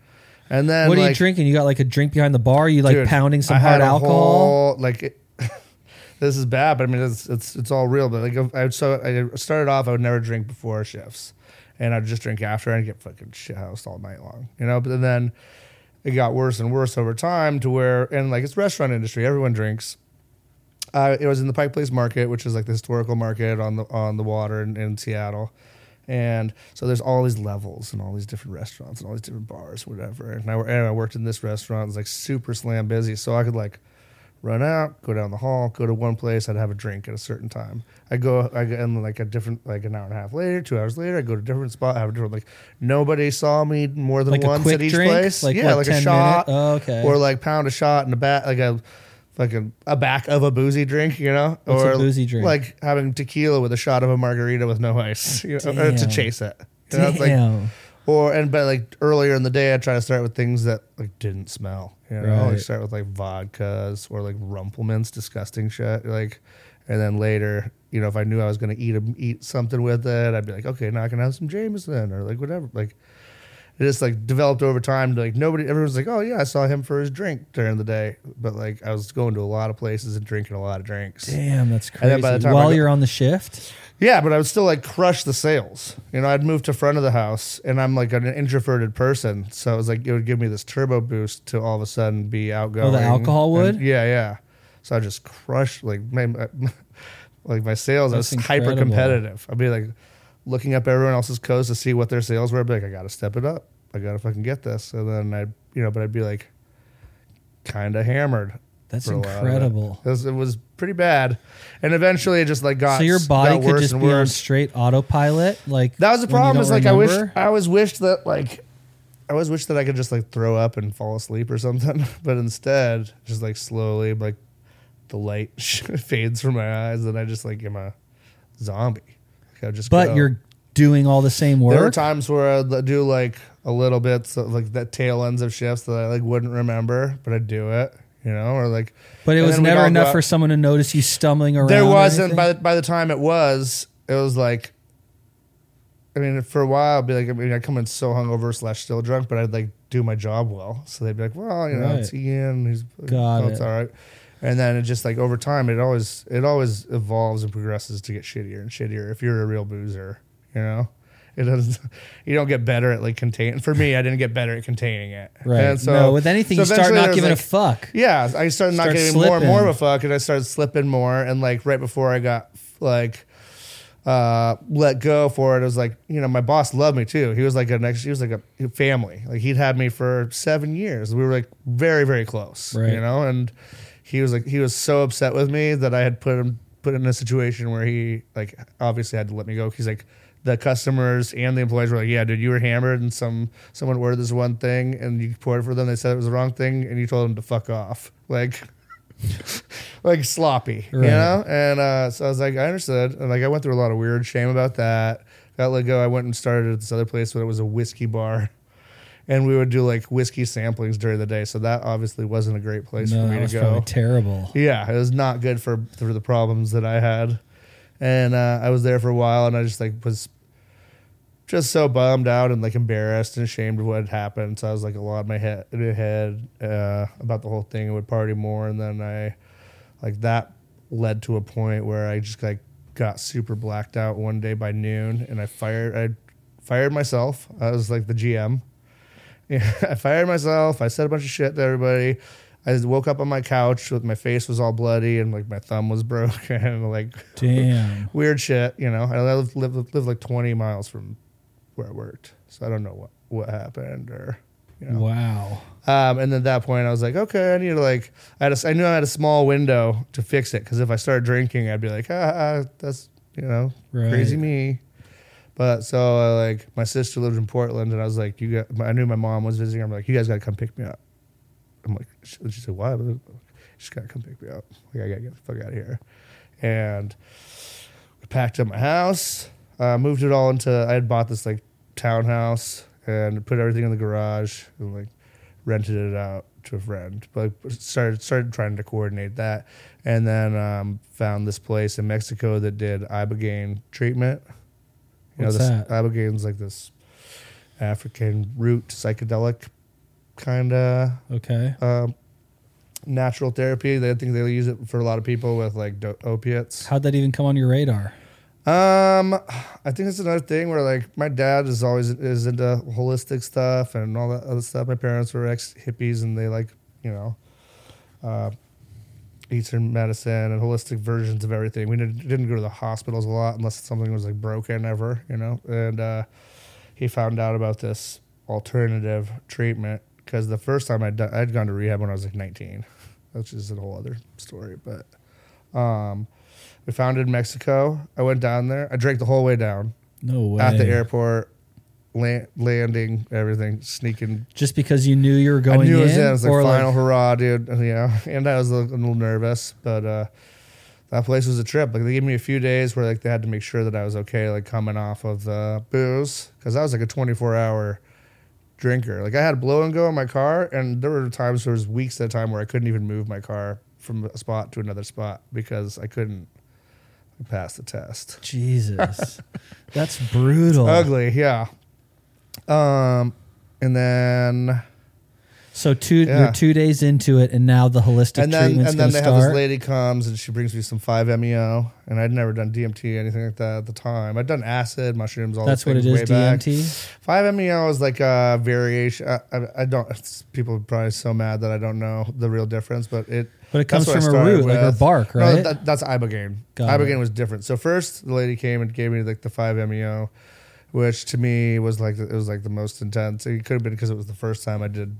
and then What are like, you drinking? You got like a drink behind the bar? You like dude, pounding some I hard had a alcohol? whole, like it, this is bad, but I mean it's it's it's all real. But like I so I started off I would never drink before shifts, and I'd just drink after and get fucking shit housed all night long, you know. But then it got worse and worse over time to where and like it's restaurant industry, everyone drinks. Uh, it was in the Pike Place Market, which is like the historical market on the on the water in, in Seattle, and so there's all these levels and all these different restaurants and all these different bars, whatever. And I, and I worked in this restaurant, it was like super slam busy, so I could like run out, go down the hall, go to one place, I'd have a drink at a certain time. I go, I go, and like a different, like an hour and a half later, two hours later, I go to a different spot, have a different, like nobody saw me more than Like once at each drink? place. Like, yeah, what, like 10 a shot. Oh, okay. or like pound a shot in the back, like a fucking a back of a boozy drink, you know, What's a or boozy drink? like having tequila with a shot of a margarita with no ice, you know, or to Damn. chase it. You know, it's like Damn. Or and but like earlier in the day, I try to start with things that like didn't smell. You know, Right. like start with like vodkas or like Rumple Minze, disgusting shit. Like, and then later, you know, if I knew I was gonna eat a, eat something with it, I'd be like, okay, now I can have some Jameson or like whatever. Like, it just like developed over time. To, like nobody, everyone's like, oh yeah, I saw him for his drink during the day, but like I was going to a lot of places and drinking a lot of drinks. Damn, that's And crazy. then by the time I While go- you're on the shift, Yeah, but I would still like crush the sales. You know, I'd move to front of the house, and I'm like an introverted person, so it was like it would give me this turbo boost to all of a sudden be oh, outgoing. Oh, alcohol And- would? yeah, yeah. So I just crushed like my like my sales. I was hyper incredible. competitive. I'd be like looking up everyone else's codes to see what their sales were. I'd be like, I got to step it up. I got to fucking get this. And then I, you know, but I'd be like, kind of hammered. that's for a while. incredible. It was, it was pretty bad, and eventually it just like got So your body could just be on straight autopilot. Like That was the problem. Is like I wish? I always wished that like I always wish that I could just like throw up and fall asleep or something, but instead just like slowly like the light fades from my eyes and I just like am a zombie. I just But go. you're doing all the same work. there were work. times where I'd do like a little bit so like that tail ends of shifts that I like wouldn't remember, but I'd do it, you know, or like But it was never enough for someone to notice you stumbling around. there wasn't by the, by the time it was it was like i mean for a while I'd be like i mean i come in so hungover slash still drunk but i'd like do my job well so they'd be like well you know it's Right. ian he's Got oh, it's all right and then it just like over time it always it always evolves and progresses to get shittier and shittier if you're a real boozer you know it doesn't you don't get better at like contain for me i didn't get better at containing it right. and so no, with anything so you start not giving like, a fuck. yeah, I started not Start getting more and more of a fuck, and I started slipping more. And like right before I got like uh let go for it, it was like you know my boss loved me too. He was like a next, he was like a family. Like he'd had me for seven years. We were like very very close, Right. you know. And he was like he was so upset with me that I had put him put in a situation where he like obviously had to let me go. He's like. The customers and the employees were like, "Yeah, dude, you were hammered, and some someone ordered this one thing, and you poured it for them. They said it was the wrong thing, and you told them to fuck off." Like, like sloppy, you know. And uh, so I was like, I understood. And like, I went through a lot of weird shame about that. Got let go. I went and started at this other place but it was a whiskey bar, and we would do like whiskey samplings during the day. So that obviously wasn't a great place No, for me to go. terrible. yeah, it was not good for for the problems that I had. And uh, I was there for a while, and I just like was just so bummed out and like embarrassed and ashamed of what had happened. So I was like a lot in my head, in my head uh, about the whole thing. I would party more, and then I like that led to a point where I just like got super blacked out one day by noon, and I fired. I fired myself. I was like the GM. Yeah, I fired myself. I said a bunch of shit to everybody. I woke up on my couch with my face was all bloody and like my thumb was broken like Damn. weird shit. You know, I lived, lived, lived like 20 miles from where I worked, so I don't know what what happened or you know. Wow. Um, and then at that point, I was like, okay, I need to like, I had a, I knew I had a small window to fix it because if I started drinking, I'd be like, ah, ah that's you know, Right. crazy me. But so uh, like, my sister lived in Portland, and I was like, you got, I knew my mom was visiting. I'm like, you guys got to come pick me up. I'm like, she, she said, why? Just got to come pick me up. Like, I got to get the fuck out of here. And we packed up my house, uh, moved it all into. I had bought this like townhouse and put everything in the garage and like rented it out to a friend. But started started trying to coordinate that, and then um, found this place in Mexico that did ibogaine treatment. You What's know, this, that? ibogaine's like this African root psychedelic kind of Okay. um, natural therapy. They think they use it for a lot of people with like do- opiates. How'd that even come on your radar? Um, I think it's another thing where like my dad is always is into holistic stuff and all that other stuff. My parents were ex hippies and they like you know, uh, Eastern medicine and holistic versions of everything. We didn't, go to the hospitals a lot unless something was like broken ever, you know. And uh, he found out about this alternative treatment because the first time I'd, done, I'd gone to rehab when I was like 19, which is a whole other story. But um, we found it in Mexico. I went down there. I drank the whole way down No way. at the airport, land, landing, everything, sneaking Just because you knew you were going I knew in, it was in. It was like or final hurrah, dude. Know, and I was a little, nervous, but uh, that place was a trip. Like they gave me a few days where like they had to make sure that I was okay, like coming off of the booze, because I was like a 24 hour drinker. Like I had blow and go in my car, and there were times there was weeks at a time where I couldn't even move my car from a spot to another spot because I couldn't pass the test. Jesus, that's brutal. Ugly, yeah. Um, and then So two, Yeah. you're two days into it, and now the holistic and then treatment's and then they to have this lady comes and she brings me some 5-MeO and I'd never done DMT anything like that at the time. I'd done acid, mushrooms, all That's what it is. DMT. 5-MeO is like a variation. I, I, I don't. it's- People are probably so mad that I don't know the real difference, but it. But it comes from a root, like a with. bark, No, right? that, that's ibogaine. Got ibogaine it. was different. So first, the lady came and gave me like the 5-MeO, which to me was like it was like the most intense. It could have been because it was the first time I did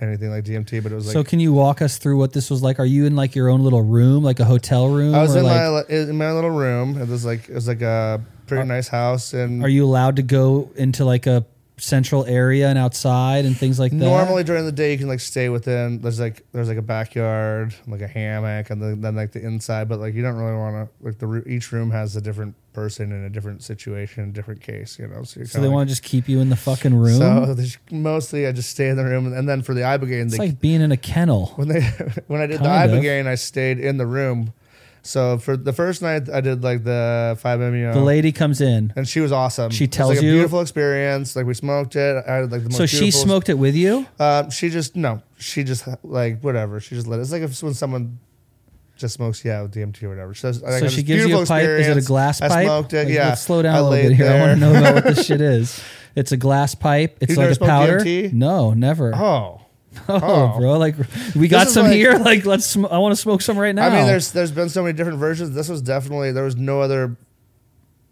anything like DMT, but it was like so can you walk us through what this was like? Are you in like your own little room, like a hotel room? I was in like, my in my little room. It was like it was like a pretty nice house, and Are you allowed to go into like a central area and outside and things like that? normally during the day you can like stay within. There's like there's like a backyard, like a hammock, and then, then like the inside. But like you don't really want to like the each room has a different person in a different situation, a different case. You know, so, so they kinda want to just keep you in the fucking room. like, So mostly I just stay in the room, and then for the ibogaine, it's they like being in a kennel. when they when I did Kind the of. ibogaine, I stayed in the room. So for the first night, I did like the five meo. The lady comes in. and she was awesome. She It was, tells like you- a beautiful experience. Like we smoked it. I had like the most. So she beautiful- smoked it with you. Um, she just no. She just like whatever. She just let it. It's like if when someone just smokes yeah with DMT or whatever. So, So she gives you a pipe. Is it a glass I pipe? smoked it. Like, yeah. Let's slow down I a little laid bit here. I want to there. know about what this shit is. It's a glass pipe. It's You've like never a smoked powder. DMT? No, never. Oh. Oh, Oh. bro, like we got some like- here. Like let's. Sm- I want to smoke some right now. I mean, there's there's been so many different versions. This was definitely there was no other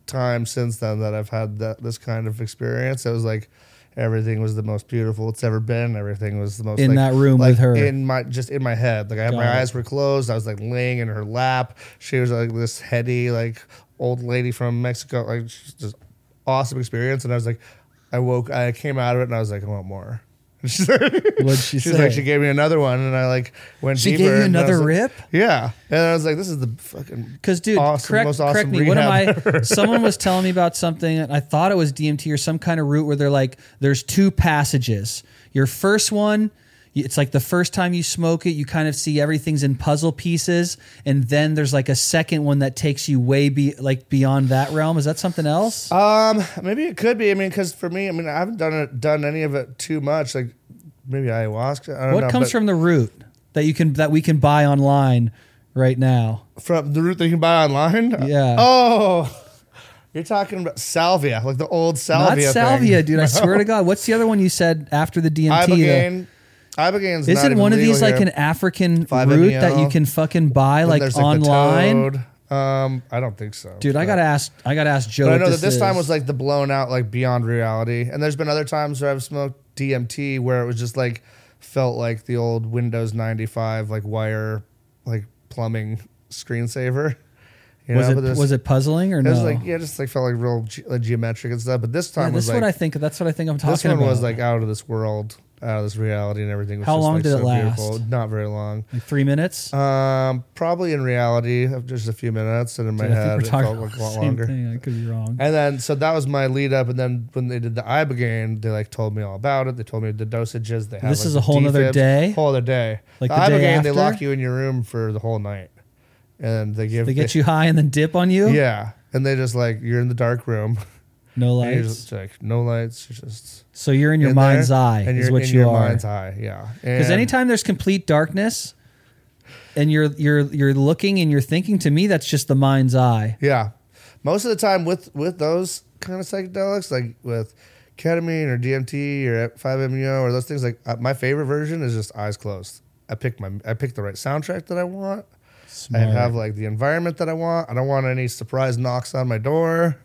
time since then that I've had that this kind of experience. It was like everything was the most beautiful it's ever been. Everything was the most In like- that room like, with her. in my just in my head. Like I had Got my it. eyes were closed. I was like laying in her lap. She was like this heady like old lady from Mexico. Like just awesome experience. And I was like, I woke. I came out of it and I was like, I want more. What'd she say? like, she gave me another one, and I like went She deeper. gave you and I was another like- rip? Yeah, and I was like, this is the fucking Because, dude, awesome- correct, most awesome correct me. What am I? Someone was telling me about something. and I thought it was DMT or some kind of route where they're like, there's two passages. Your first one, it's like the first time you smoke it, you kind of see everything's in puzzle pieces, and then there's like a second one that takes you way be like beyond that realm. Is that something else? Um, maybe it could be. I mean, because for me, I mean, I haven't done it, done any of it too much. Like maybe ayahuasca. I don't what know. comes from the root that you can that we can buy online right now? from the root that you can buy online? Yeah. Oh, you're talking about salvia, like the old salvia. Not salvia, thing. dude. I swear to God. What's the other one you said after the DMT? Ibogaine. Not Isn't one of these like here. an African root that you can fucking buy Then like online? Um, I don't think so. Dude, I gotta ask. I gotta ask Joe. But I know that this time was like the blown out, like beyond reality. And there's been other times where I've smoked DMT where it was just like felt like the old Windows 95 like wire, like plumbing screensaver. You was know, it was it puzzling or It no? was like yeah, just like felt like real ge- like geometric and stuff. But this Yeah, time this was is like what I think. That's what I think I'm talking about. this one about. was like out of this world, out of this reality, and everything. Was How just, long like, did it so last? Beautiful. Not very long. Like three minutes. Um, probably in reality, just a few minutes, and in my Dude, head, it felt like a lot longer. thing. I could be wrong. And then so that was my lead up, and then when they did the ibogaine, they like told me all about it. They told me the dosages. They have This like, is a whole defibs. day? Whole other day. Like the, the ibogaine, they lock you in your room for the whole night, and they give they get you high and then dip on you. yeah, and they just like you're in the dark room. No lights. just like no lights. You're just So you're in your in mind's there, eye. and Is you're what in you your are. mind's eye. Yeah, Because anytime there's complete darkness, and you're you're you're looking and you're thinking, to me, that's just the mind's eye. Yeah, most of the time with with those kind of psychedelics, like with ketamine or DMT or five MEO or those things, like uh, my favorite version is just eyes closed. I pick my I pick the right soundtrack that I want. Smart. I have like the environment that I want. I don't want any surprise knocks on my door.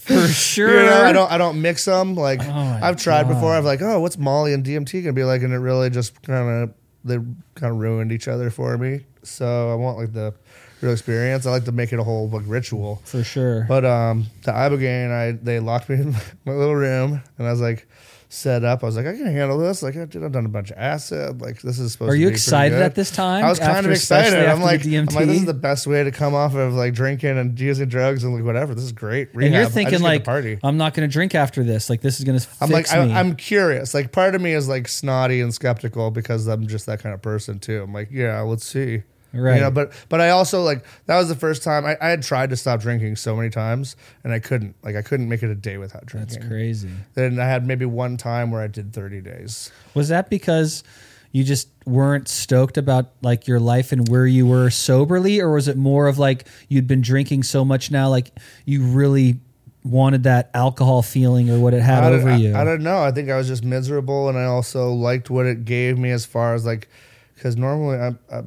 For sure. You know, I don't I don't mix them. Like Oh I've tried God. before. I've like, oh, what's Molly and DMT gonna be like? And it really just kind of they kind of ruined each other for me. So I want like the real experience. I like to make it a whole like ritual. For sure. But um, the ibogaine, I they locked me in my little room, and I was like, set up. I was like, I can handle this. Like, I did, I've done a bunch of acid. Like, this is supposed. Are to you excited at this time? I was kind of excited. I'm like, I'm like, this is the best way to come off of like drinking and using drugs and like whatever. This is great. and you're thinking just get to like, party. I'm not going to drink after this. Like this is going to I'm like, I, me. I'm curious. Like, part of me is like snotty and skeptical because I'm just that kind of person too. I'm like, yeah, let's see. Right. You know, but but I also like that was the first time I, I had tried to stop drinking so many times and I couldn't. Like, I couldn't make it a day without drinking. That's crazy. Then I had maybe one time where I did 30 days. Was that because you just weren't stoked about like your life and where you were soberly, or was it more of like you'd been drinking so much now, like you really wanted that alcohol feeling or what it had I, over I, you? I don't know. I think I was just miserable, and I also liked what it gave me as far as like, because normally I, I,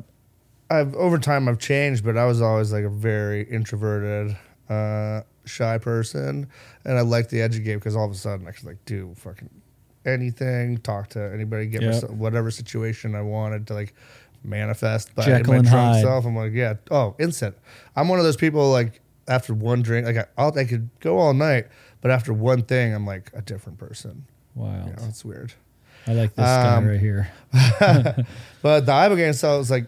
I've over time I've changed, but I was always like a very introverted, uh, shy person, and I liked the edgy game because all of a sudden I could like do fucking anything, talk to anybody, get Yep. myself whatever situation I wanted to like manifest by Jekyll my drunk self. I'm like, yeah, oh, instant. I'm one of those people like after one drink, like I, I'll, I could go all night, but after one thing, I'm like a different person. wow, You know, it's weird. I like this guy Um, right here. But the Ibogaine I was like,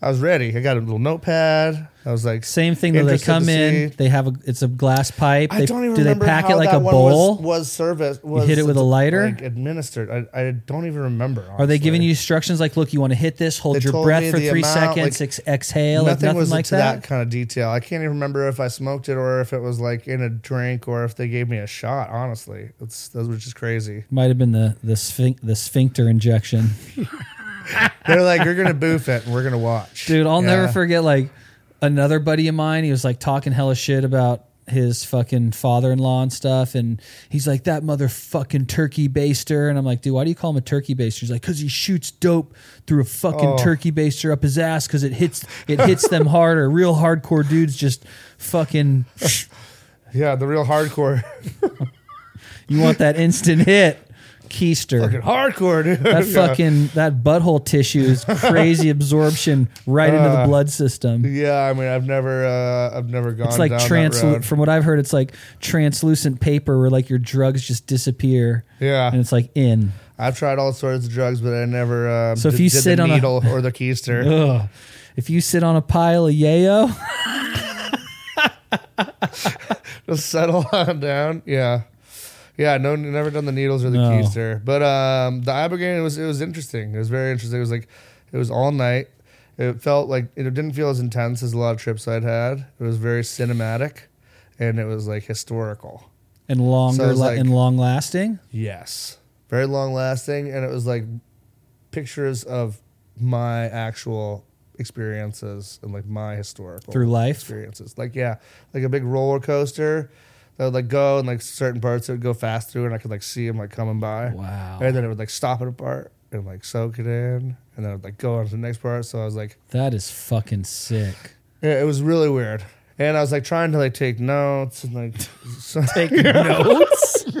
I was ready. I got a little notepad. I was like, Same thing though. They interested come to in. see. They have a. It's a glass pipe. I They, don't even do they remember pack how it like that a one bowl? Was, was service? Was hit it with a lighter? Like administered. I, I don't even remember. Are they giving honestly. you instructions like, look, you want to hit this, hold They your told breath me for the three amount, seconds, like, ex- exhale, like nothing nothing was like to that? that kind of detail. I can't even remember if I smoked it or if it was like in a drink or if they gave me a shot. Honestly, it's that was just crazy. Might have been the the, sphinx, the sphincter injection. They're like, you're gonna boof it and we're gonna watch, Dude, I'll Yeah. never forget like another buddy of mine. He was like talking hella shit about his fucking father in law and stuff. And he's like, that motherfucking turkey baster. And I'm like, dude, why do you call him a turkey baster? He's like, because he shoots dope through a fucking Oh. turkey baster up his ass because it hits it hits them harder. Real hardcore dudes just fucking Yeah, the real hardcore, you want that instant hit. Keister. fucking hardcore, dude. that Yeah. fucking that butthole tissue is crazy absorption right into the Uh, blood system. Yeah, I mean, I've never, uh, I've never gone. It's like down that translu- from what I've heard, it's like translucent paper where like your drugs just disappear Yeah, and it's like in. I've tried all sorts of drugs, but I never. Um, So if did, you did sit the on a- needle or the keister, Ugh. If you sit on a pile of yayo, just settle on down. Yeah, yeah. No, never done the needles or the No. keister, but um, the ibogaine was it was interesting. It was very interesting. It was like it was all night. It felt like it didn't feel as intense as a lot of trips I'd had. It was very cinematic, and it was like historical. and longer So like- and long lasting. Yes. Very long lasting. And it was like pictures of my actual experiences and like my historical Through life? experiences. Like, yeah, like a big roller coaster that would like go and like certain parts it would go fast through and I could like see them like coming by. Wow, And then it would like stop it apart and like soak it in. And then it would like go on to the next part. So I was like, that is fucking sick. yeah, it was really weird. And I was like trying to like take notes and like so, Take notes.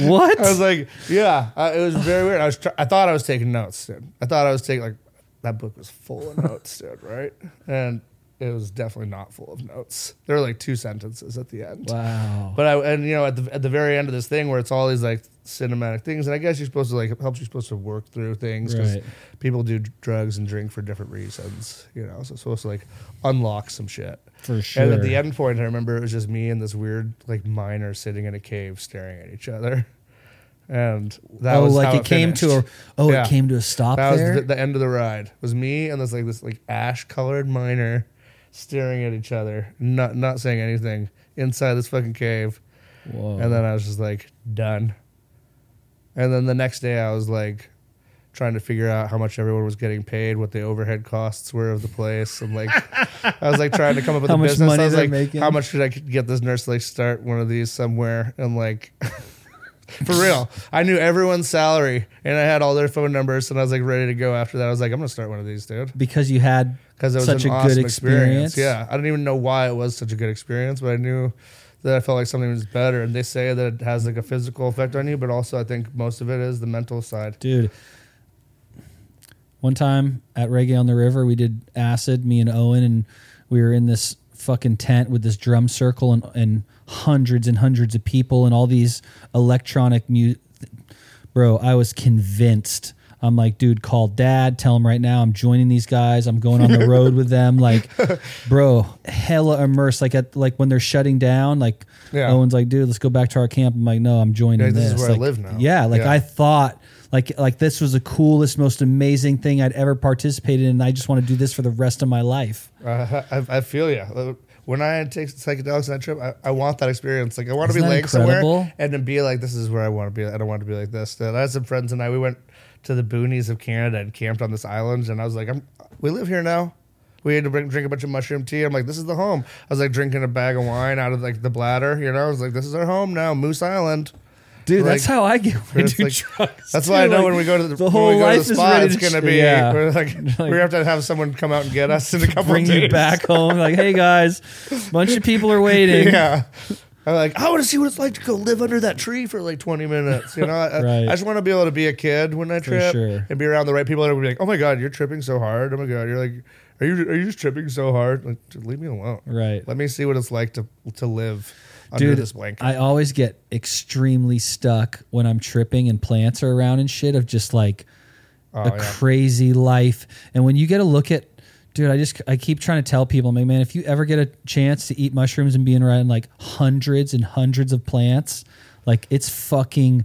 What? I was like, yeah, uh, it was very weird. I was, tr- I thought I was taking notes, dude. I thought I was taking like that book was full of notes, dude, right? And it was definitely not full of notes. There were like two sentences at the end. wow. But I and you know at the at the very end of this thing where it's all these like cinematic things, and I guess you're supposed to like it helps you supposed to work through things because Right. people do drugs and drink for different reasons, you know. So it's supposed to like unlock some shit. For sure. And at the end point, I remember it was just me and this weird like miner sitting in a cave staring at each other. And that oh, was like how it came to a oh, Yeah. it came to a stop that was the, the end of the ride. It was me and this like this like ash colored miner staring at each other, not not saying anything inside this fucking cave. Whoa. And then I was just like done. And then the next day I was like trying to figure out how much everyone was getting paid, what the overhead costs were of the place. And like I was like trying to come up with How a much business. money I was like, making. how much could I get this nurse to like start one of these somewhere? And like for real. I knew everyone's salary and I had all their phone numbers and I was like ready to go after that. I was like, I'm gonna start one of these, dude. because you had Because it was Such an a awesome good experience. Yeah. I didn't even know why it was such a good experience, but I knew that I felt like something was better. And they say that it has like a physical effect on you, but also I think most of it is the mental side. dude. One time at Reggae on the River, we did acid, me and Owen, and we were in this fucking tent with this drum circle and, and hundreds and hundreds of people and all these electronic mu- bro, I was convinced. I'm like, dude, call dad. Tell him right now I'm joining these guys. I'm going on the road with them. Like, bro, hella immersed. Like at like when they're shutting down. Like, Yeah. Owen's like, dude, let's go back to our camp. I'm like, no, I'm joining Yeah, this is this. where I live now. Yeah, like Yeah. I thought. Like, like this was the coolest, most amazing thing I'd ever participated in. And I just want to do this for the rest of my life. Uh, I, I feel you. When I take psychedelics on that trip, I, I want that experience. Like I want to Isn't be that laying somewhere and then be like, "This is where I want to be." I don't want to be like this. I had some friends and I. We went to the boonies of Canada and camped on this island. And I was like, "I'm. We live here now." We had to bring, drink a bunch of mushroom tea. I'm like, "This is the home." I was like drinking a bag of wine out of like the bladder. You know, I was like, "This is our home now, Moose Island." Dude, Like, that's how I get when I do like- drugs. That's too. why I know Like, when we go to the, the whole to life the is spot, ready it's gonna be yeah. we're like, we have to have someone come out and get us in a couple bring of days. you back home. Like, hey guys, bunch of people are waiting. Yeah. I'm like, I want to see what it's like to go live under that tree for like 20 minutes. You know, I, Right. I just want to be able to be a kid when I trip sure. and be around the right people that will be like, oh my God, you're tripping so hard. Oh my God, you're like, are you are you just tripping so hard? Like, leave me alone. Right. Let me see what it's like to to live under Dude, this blanket. I always get extremely stuck when I'm tripping and plants are around and shit of just like Oh, a yeah. crazy life. And when you get a look at, dude, I just I keep trying to tell people, like, man, if you ever get a chance to eat mushrooms and be around like hundreds and hundreds of plants, like it's fucking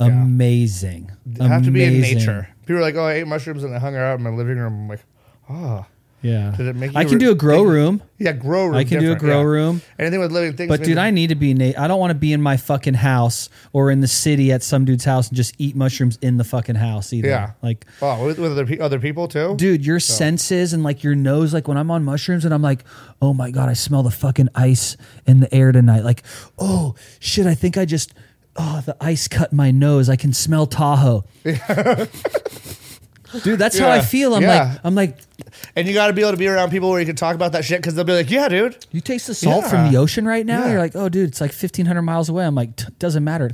amazing. You have to be in nature. People are like, oh, I ate mushrooms and I hung out in my living room. I'm like, oh, Yeah. Did it make I can re- do a grow room. yeah, grow room. I can do a grow yeah. room. Anything with living things. But dude, I need to be na- I don't want to be in my fucking house or in the city at some dude's house and just eat mushrooms in the fucking house either. Yeah. Like oh, with, with other, pe- other people too. dude, your senses and like your nose like when I'm on mushrooms and I'm like, "Oh my god, I smell the fucking ice in the air tonight." Like, "Oh, shit, I think I just oh, the ice cut my nose. I can smell Tahoe." Dude, that's how I Yeah. feel. I'm Yeah. like I'm like And you got to be able to be around people where you can talk about that shit because they'll be like, yeah, dude. you taste the salt from the ocean right now. Yeah. You're like, oh, dude, it's like 1,500 miles away. I'm like, "T- doesn't matter.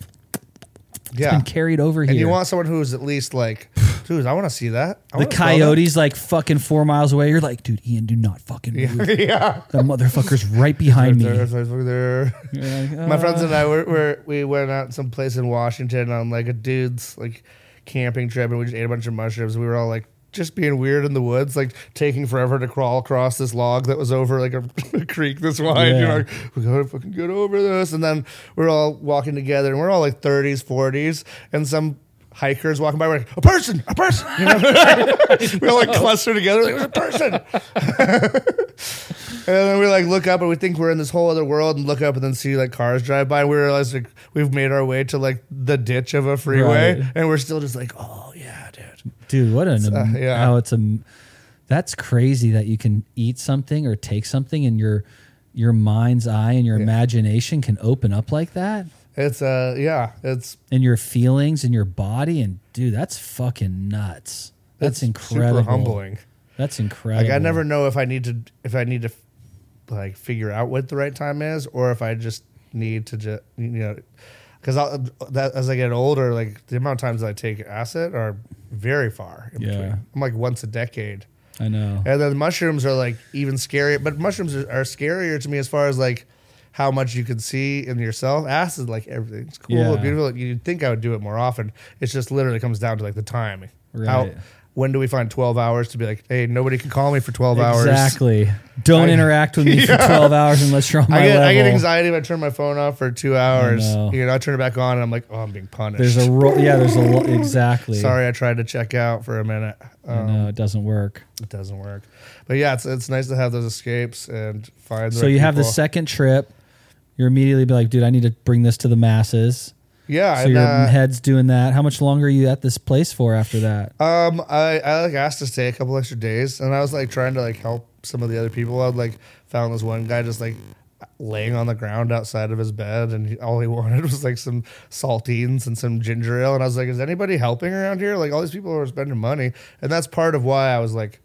It's Yeah. been carried over here. and you want someone who's at least like, dude, I want to see that. I the wanna smell that." coyotes like fucking four miles away. You're like, dude, Ian, do not fucking move. yeah. That motherfucker's right behind me. There. My friends and I ah. were, were we went out someplace in Washington on like a dude's like camping trip, and we just ate a bunch of mushrooms. We were all like just being weird in the woods, like taking forever to crawl across this log that was over like a, a creek this wide. You Yeah. know, like, we gotta fucking get over this, and then we're all walking together, and we're all like thirties, forties, and some. Hikers walking by, we're like, a person, a person. You know? we all like cluster together, like, there's a person. And then we like look up and we think we're in this whole other world and look up and then see like cars drive by and we realize like we've made our way to like the ditch of a freeway Right. and we're still just like, oh yeah, dude. dude, what an uh, yeah. how it's a that's crazy that you can eat something or take something and your your mind's eye and your imagination can open up like that It's uh yeah, it's and your feelings and your body and dude, that's fucking nuts. That's incredible. Super humbling. That's incredible. Like I never know if I need to if I need to like figure out what the right time is or if I just need to just you know because as I get older, like the amount of times I take acid are very far in Yeah. between. I'm like once a decade. I know. And then mushrooms are like even scarier, but mushrooms are, are scarier to me as far as like how much you can see in yourself. Acid, like everything's cool, Yeah. beautiful. You'd think I would do it more often. It's just literally comes down to like the time. How when do we find twelve hours to be like, hey, nobody can call me for twelve hours. Exactly. Don't I- interact with me Yeah. for 12 hours unless you're on my I get, level. I get anxiety if I turn my phone off for two hours. know. You know, I turn it back on and I'm like, oh, I'm being punished. There's a ro- yeah, there's a lo- exactly. Sorry, I tried to check out for a minute. Um, know it doesn't work. It doesn't work. But yeah, it's it's nice to have those escapes and find. The So right you have the second trip. You're immediately be like, dude, I need to bring this to the masses. Yeah, So and, your uh, head's doing that. How much longer are you at this place for after that? Um, I, I like asked to stay a couple extra days, and I was like trying to like help some of the other people. I'd like found this one guy just like laying on the ground outside of his bed, and he, all he wanted was like some saltines and some ginger ale. And I was like, "Is anybody helping around here? Like all these people are spending money." And that's part of why I was like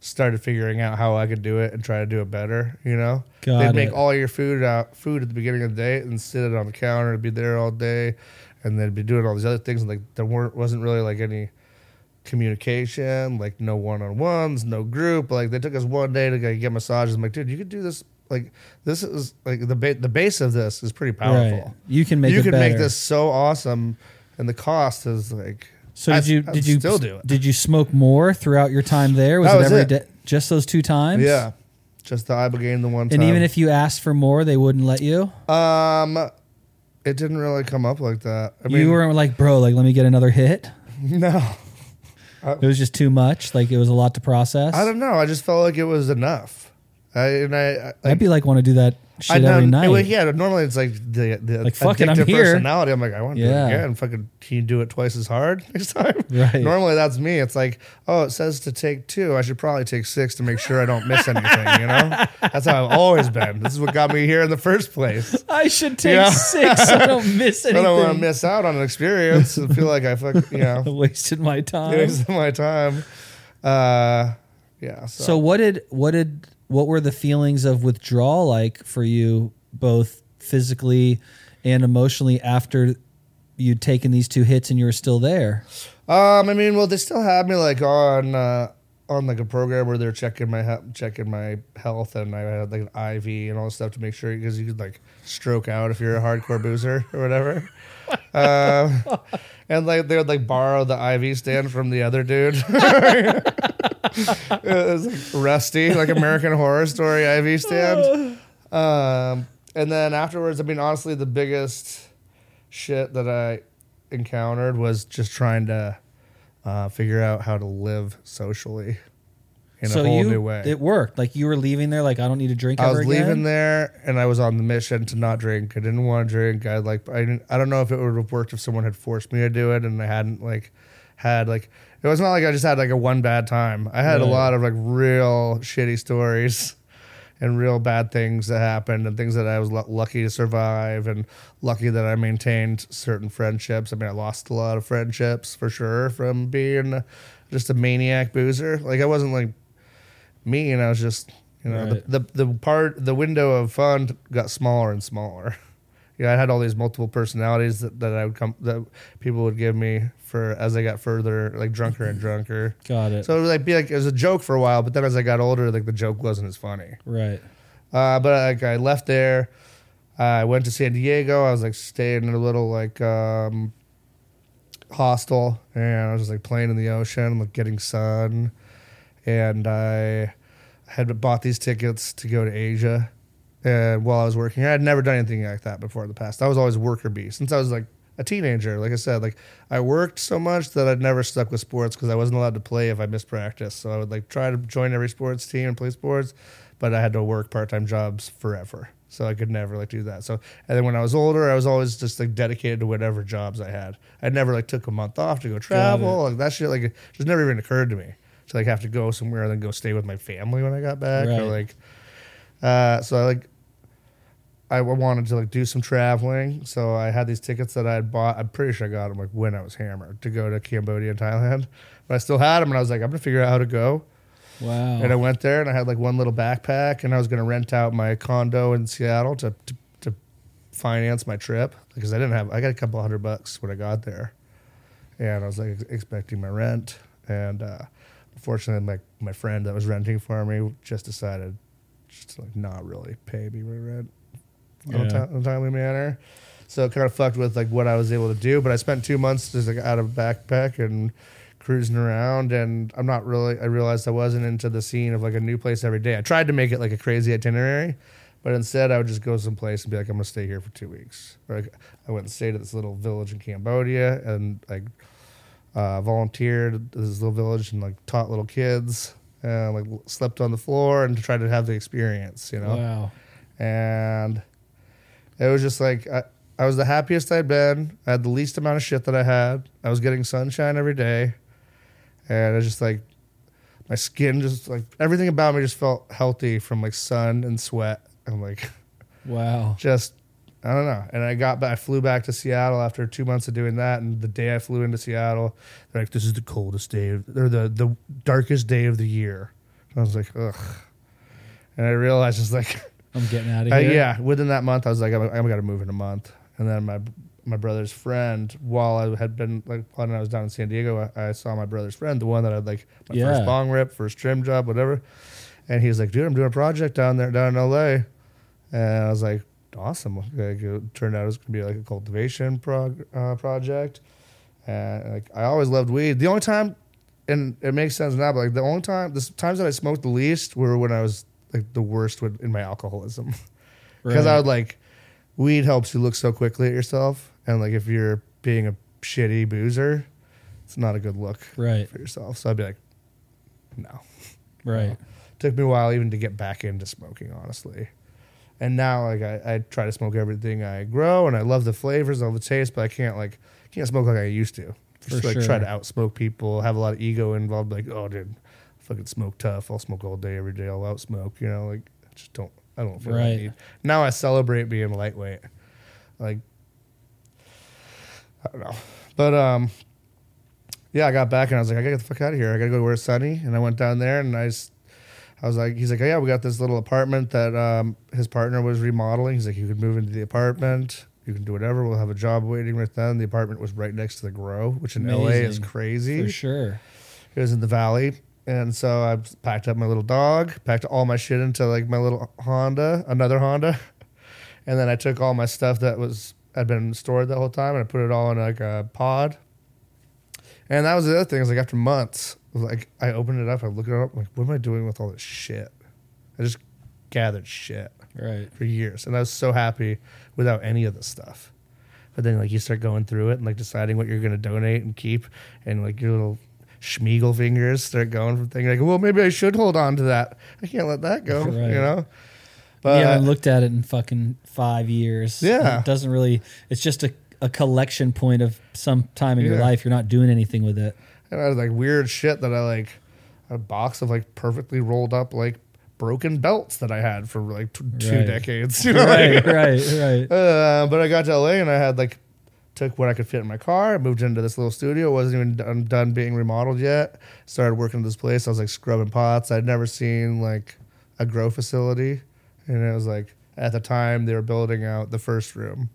started figuring out how I could do it and try to do it better. You know, Got they'd make it. all your food out food at the beginning of the day and sit it on the counter and be there all day, and they'd be doing all these other things. And like there weren't wasn't really like any communication, like no one on ones, no group. Like they took us one day to like, get massages. I'm like, dude, you could do this. Like this is like the ba- the base of this is pretty powerful. Right. You can make you can better. make this so awesome, and the cost is like. So I- did you I did you still do it? Did you smoke more throughout your time there? Was That it was every it. day? Just those two times? Yeah, just the ibogaine the one time. And even if you asked for more, they wouldn't let you. um, it didn't really come up like that. I mean, you weren't like, bro, like let me get another hit. no. It was just too much. Like it was a lot to process. I don't know. I just felt like it was enough. I and I, I I'd be like, want to do that shit I every know- night. well, yeah, normally it's like the the Like, fuck it, I'm here. personality. I'm like, I want to Yeah. do it again. Fucking, can you do it twice as hard next time? Right. Normally that's me. It's like, oh, it says to take two. I should probably take six to make sure I don't miss anything. You know, that's how I've always been. This is what got me here in the first place. I should take Yeah. six so I don't miss anything. I don't want to miss out on an experience. and feel like I fuck, you know, Wasted my time. wasted my time. Uh, yeah. So, So what did what did what were the feelings of withdrawal like for you both physically and emotionally after you'd taken these two hits and you were still there? Um, I mean, well, they still had me like on uh, on like a program where they're checking my he- checking my health, and I had like an IV and all this stuff to make sure because you could like stroke out if you're a hardcore boozer or whatever. um, and like they would like borrow the IV stand from the other dude. it was like rusty, like American Horror Story IV stand. Um, and then afterwards, I mean, honestly, the biggest shit that I encountered was just trying to uh, figure out how to live socially in so a whole you new way. it worked. Like you were leaving there like I don't need to drink I was again. leaving there, and I was on the mission to not drink. I didn't want to drink. I like I didn't. I don't know if it would have worked if someone had forced me to do it, and I hadn't like had like. It was not like I just had like a one bad time. I had a lot of like real shitty stories, and real bad things that happened, and things that I was lu- lucky to survive, and lucky that I maintained certain friendships. I mean, I lost a lot of friendships for sure from being just a maniac boozer. Like I wasn't like mean. I was just you know Right. the, the the part the window of fun got smaller and smaller. Yeah, I had all these multiple personalities that, that I would come that people would give me for as I got further like drunker and drunker. Got it. So it was like be like it was a joke for a while, but then as I got older, like the joke wasn't as funny. right. Uh, but like I left there, I went to San Diego. I was like staying in a little like um, hostel, and I was just like playing in the ocean, like getting sun, and I had bought these tickets to go to Asia. And while I was working, I had never done anything like that before in the past. I was always worker bee since I was like a teenager. Like I said, like I worked so much that I'd never stuck with sports because I wasn't allowed to play if I missed practice. So I would like try to join every sports team and play sports, but I had to work part time jobs forever. So I could never like do that. So and then when I was older, I was always just like dedicated to whatever jobs I had. I never like took a month off to go travel. Like that shit like it just never even occurred to me to like have to go somewhere and then go stay with my family when I got back Right. or like uh, so I like I wanted to like do some traveling, so I had these tickets that I had bought. I'm pretty sure I got them like when I was hammered to go to Cambodia and Thailand, but I still had them, and I was like, I'm gonna figure out how to go. Wow. And I went there, and I had like one little backpack, and I was gonna rent out my condo in Seattle to to, to finance my trip because I didn't have. I got a couple hundred bucks when I got there, and I was like expecting my rent, and uh, unfortunately, my my friend that was renting for me just decided just to like not really pay me my rent Yeah. in a timely manner. So it kind of fucked with like what I was able to do. But I spent two months just like out of backpack and cruising around, and I'm not really. I realized I wasn't into the scene of like a new place every day. I tried to make it like a crazy itinerary, but instead I would just go someplace and be like, I'm gonna stay here for two weeks. Or like, I went and stayed at this little village in Cambodia and like uh, volunteered at this little village and like taught little kids. And like slept on the floor and tried to have the experience, you know Wow. and it was just like I, I was the happiest I'd been. I had the least amount of shit that I had. I was getting sunshine every day, and it's just like my skin just like everything about me just felt healthy from like sun and sweat. I'm like Wow. just I don't know. And I got back, I flew back to Seattle after two months of doing that. And the day I flew into Seattle, they're like, "This is the coldest day, of, or the the darkest day of the year." And I was like, "Ugh," and I realized just like. I'm getting out of Uh, here. yeah, within that month, I was like, I'm, I'm gonna move in a month. And then my my brother's friend, while I had been like when I was down in San Diego, I, I saw my brother's friend, the one that had like my Yeah. first bong rip, first trim job, whatever. And he's like, dude, I'm doing a project down there, down in LA. And I was like, awesome. Like, it turned out it was gonna be like a cultivation prog- uh, project. And like I always loved weed. The only time, and it makes sense now, but like the only time, the times that I smoked the least were when I was like the worst with, in my alcoholism, because I would like weed helps you look so quickly at yourself, and like if you're being a shitty boozer, it's not a good look Right. for yourself. So I'd be like, no. Right. Took me a while even to get back into smoking, honestly. And now, like I, I try to smoke everything I grow, and I love the flavors, I love the taste, but I can't like can't smoke like I used to. Just For like try sure. to outsmoke people, have a lot of ego involved. Like, oh, dude, fucking smoke tough. I'll smoke all day, every day. I'll out smoke. You know, like I just don't. I don't feel Right. need. Now I celebrate being lightweight. Like I don't know, but um, yeah, I got back and I was like, I gotta get the fuck out of here. I gotta go to where it's sunny. And I went down there and I just, I was like, he's like, oh, yeah, we got this little apartment that um, his partner was remodeling. He's like, you could move into the apartment. You can do whatever. We'll have a job waiting right then. The apartment was right next to the grow, which in LA is crazy. For sure. It was in the valley. And so I packed up my little dog, packed all my shit into like my little Honda, another Honda. And then I took all my stuff that was had been stored the whole time and I put it all in like a pod. And that was the other thing, is like after months, like I opened it up, I looked it up, like, what am I doing with all this shit? I just gathered shit Right. for years. And I was so happy without any of the stuff. But then like you start going through it and like deciding what you're gonna donate and keep and like your little Sméagol fingers start going from thinking like, well maybe I should hold on to that. I can't let that go. Right. You know? But, yeah, I looked at it in fucking five years. Yeah. It doesn't really, it's just a, a collection point of some time in your life. You're not doing anything with it. and I had like weird shit that I like a box of like perfectly rolled up like broken belts that I had for like t- two Right. decades. You know? right, right, right. Uh, but I got to LA and I had like took what I could fit in my car. Moved into this little studio. It wasn't even done, done being remodeled yet. Started working at this place. I was like scrubbing pots. I'd never seen like a grow facility, and it was like at the time they were building out the first room,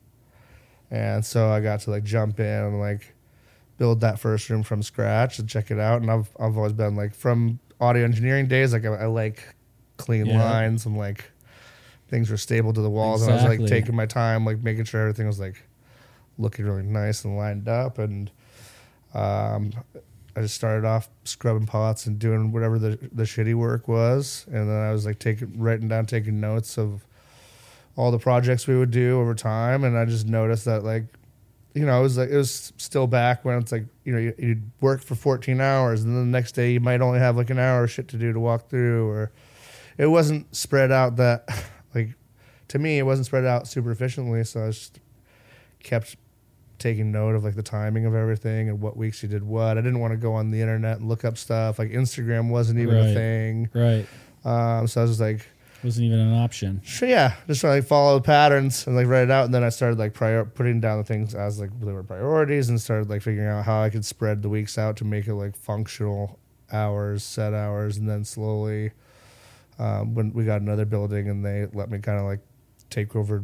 and so I got to like jump in and like build that first room from scratch and check it out. And I've I've always been like from audio engineering days. Like I, I like clean Yeah. lines and like things were stable to the walls. And I was like taking my time, like making sure everything was like looking really nice and lined up. And um, I just started off scrubbing pots and doing whatever the the shitty work was. And then I was like taking writing down, taking notes of all the projects we would do over time. And I just noticed that like you know, it was like it was still back when it's like you know you, you'd work for 14 hours, and then the next day you might only have like an hour of shit to do to walk through, or it wasn't spread out that like to me it wasn't spread out super efficiently. So I just kept taking note of like the timing of everything and what weeks you did what. I didn't want to go on the internet and look up stuff. Like Instagram wasn't even Right. a thing, Right. um, so I was just like Wasn't even an option. Sure, yeah, just trying to like follow the patterns and like write it out, and then I started like prior putting down the things as like they were priorities, and started like figuring out how I could spread the weeks out to make it like functional hours, set hours, and then slowly, um, when we got another building, and they let me kind of like take over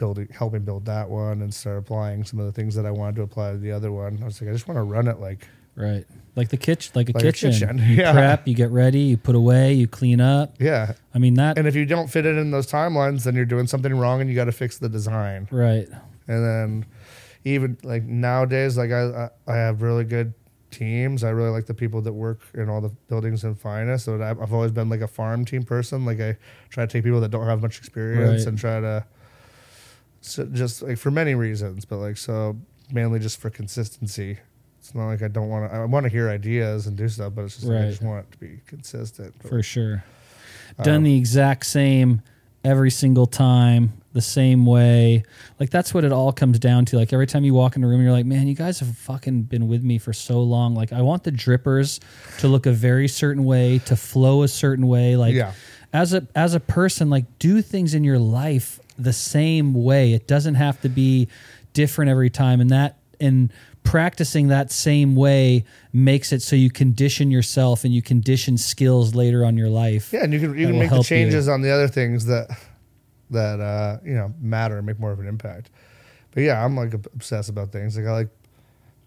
building, helping build that one, and start applying some of the things that I wanted to apply to the other one. I was like, I just want to run it like Right. Like the kitchen, like a Like a kitchen. kitchen, You yeah. prep, you get ready, you put away, you clean up. yeah. I mean that. And if you don't fit it in those timelines, then you're doing something wrong, and you got to fix the design. right. and then even like nowadays like I, I have really good teams i really like the people that work in all the buildings in Phinest so I've I've always been like a farm team person like i try to take people that don't have much experience Right. and try to so just like for many reasons but like so mainly just for consistency it's not like i don't want to i want to hear ideas and do stuff but it's just like i Right. just want it to be consistent But, For sure. um, Done the exact same every single time, the same way. Like that's what it all comes down to. Like every time you walk in a room, you're like, man, you guys have fucking been with me for so long. Like I want the drippers to look a very certain way, to flow a certain way. Like Yeah. as a as a person, like do things in your life the same way. It doesn't have to be different every time. And that and practicing that same way makes it so you condition yourself and you condition skills later on your life. Yeah, and you can you can make the help you. changes on the other things that that uh, you know matter and make more of an impact. But yeah, I'm like obsessed about things. Like I like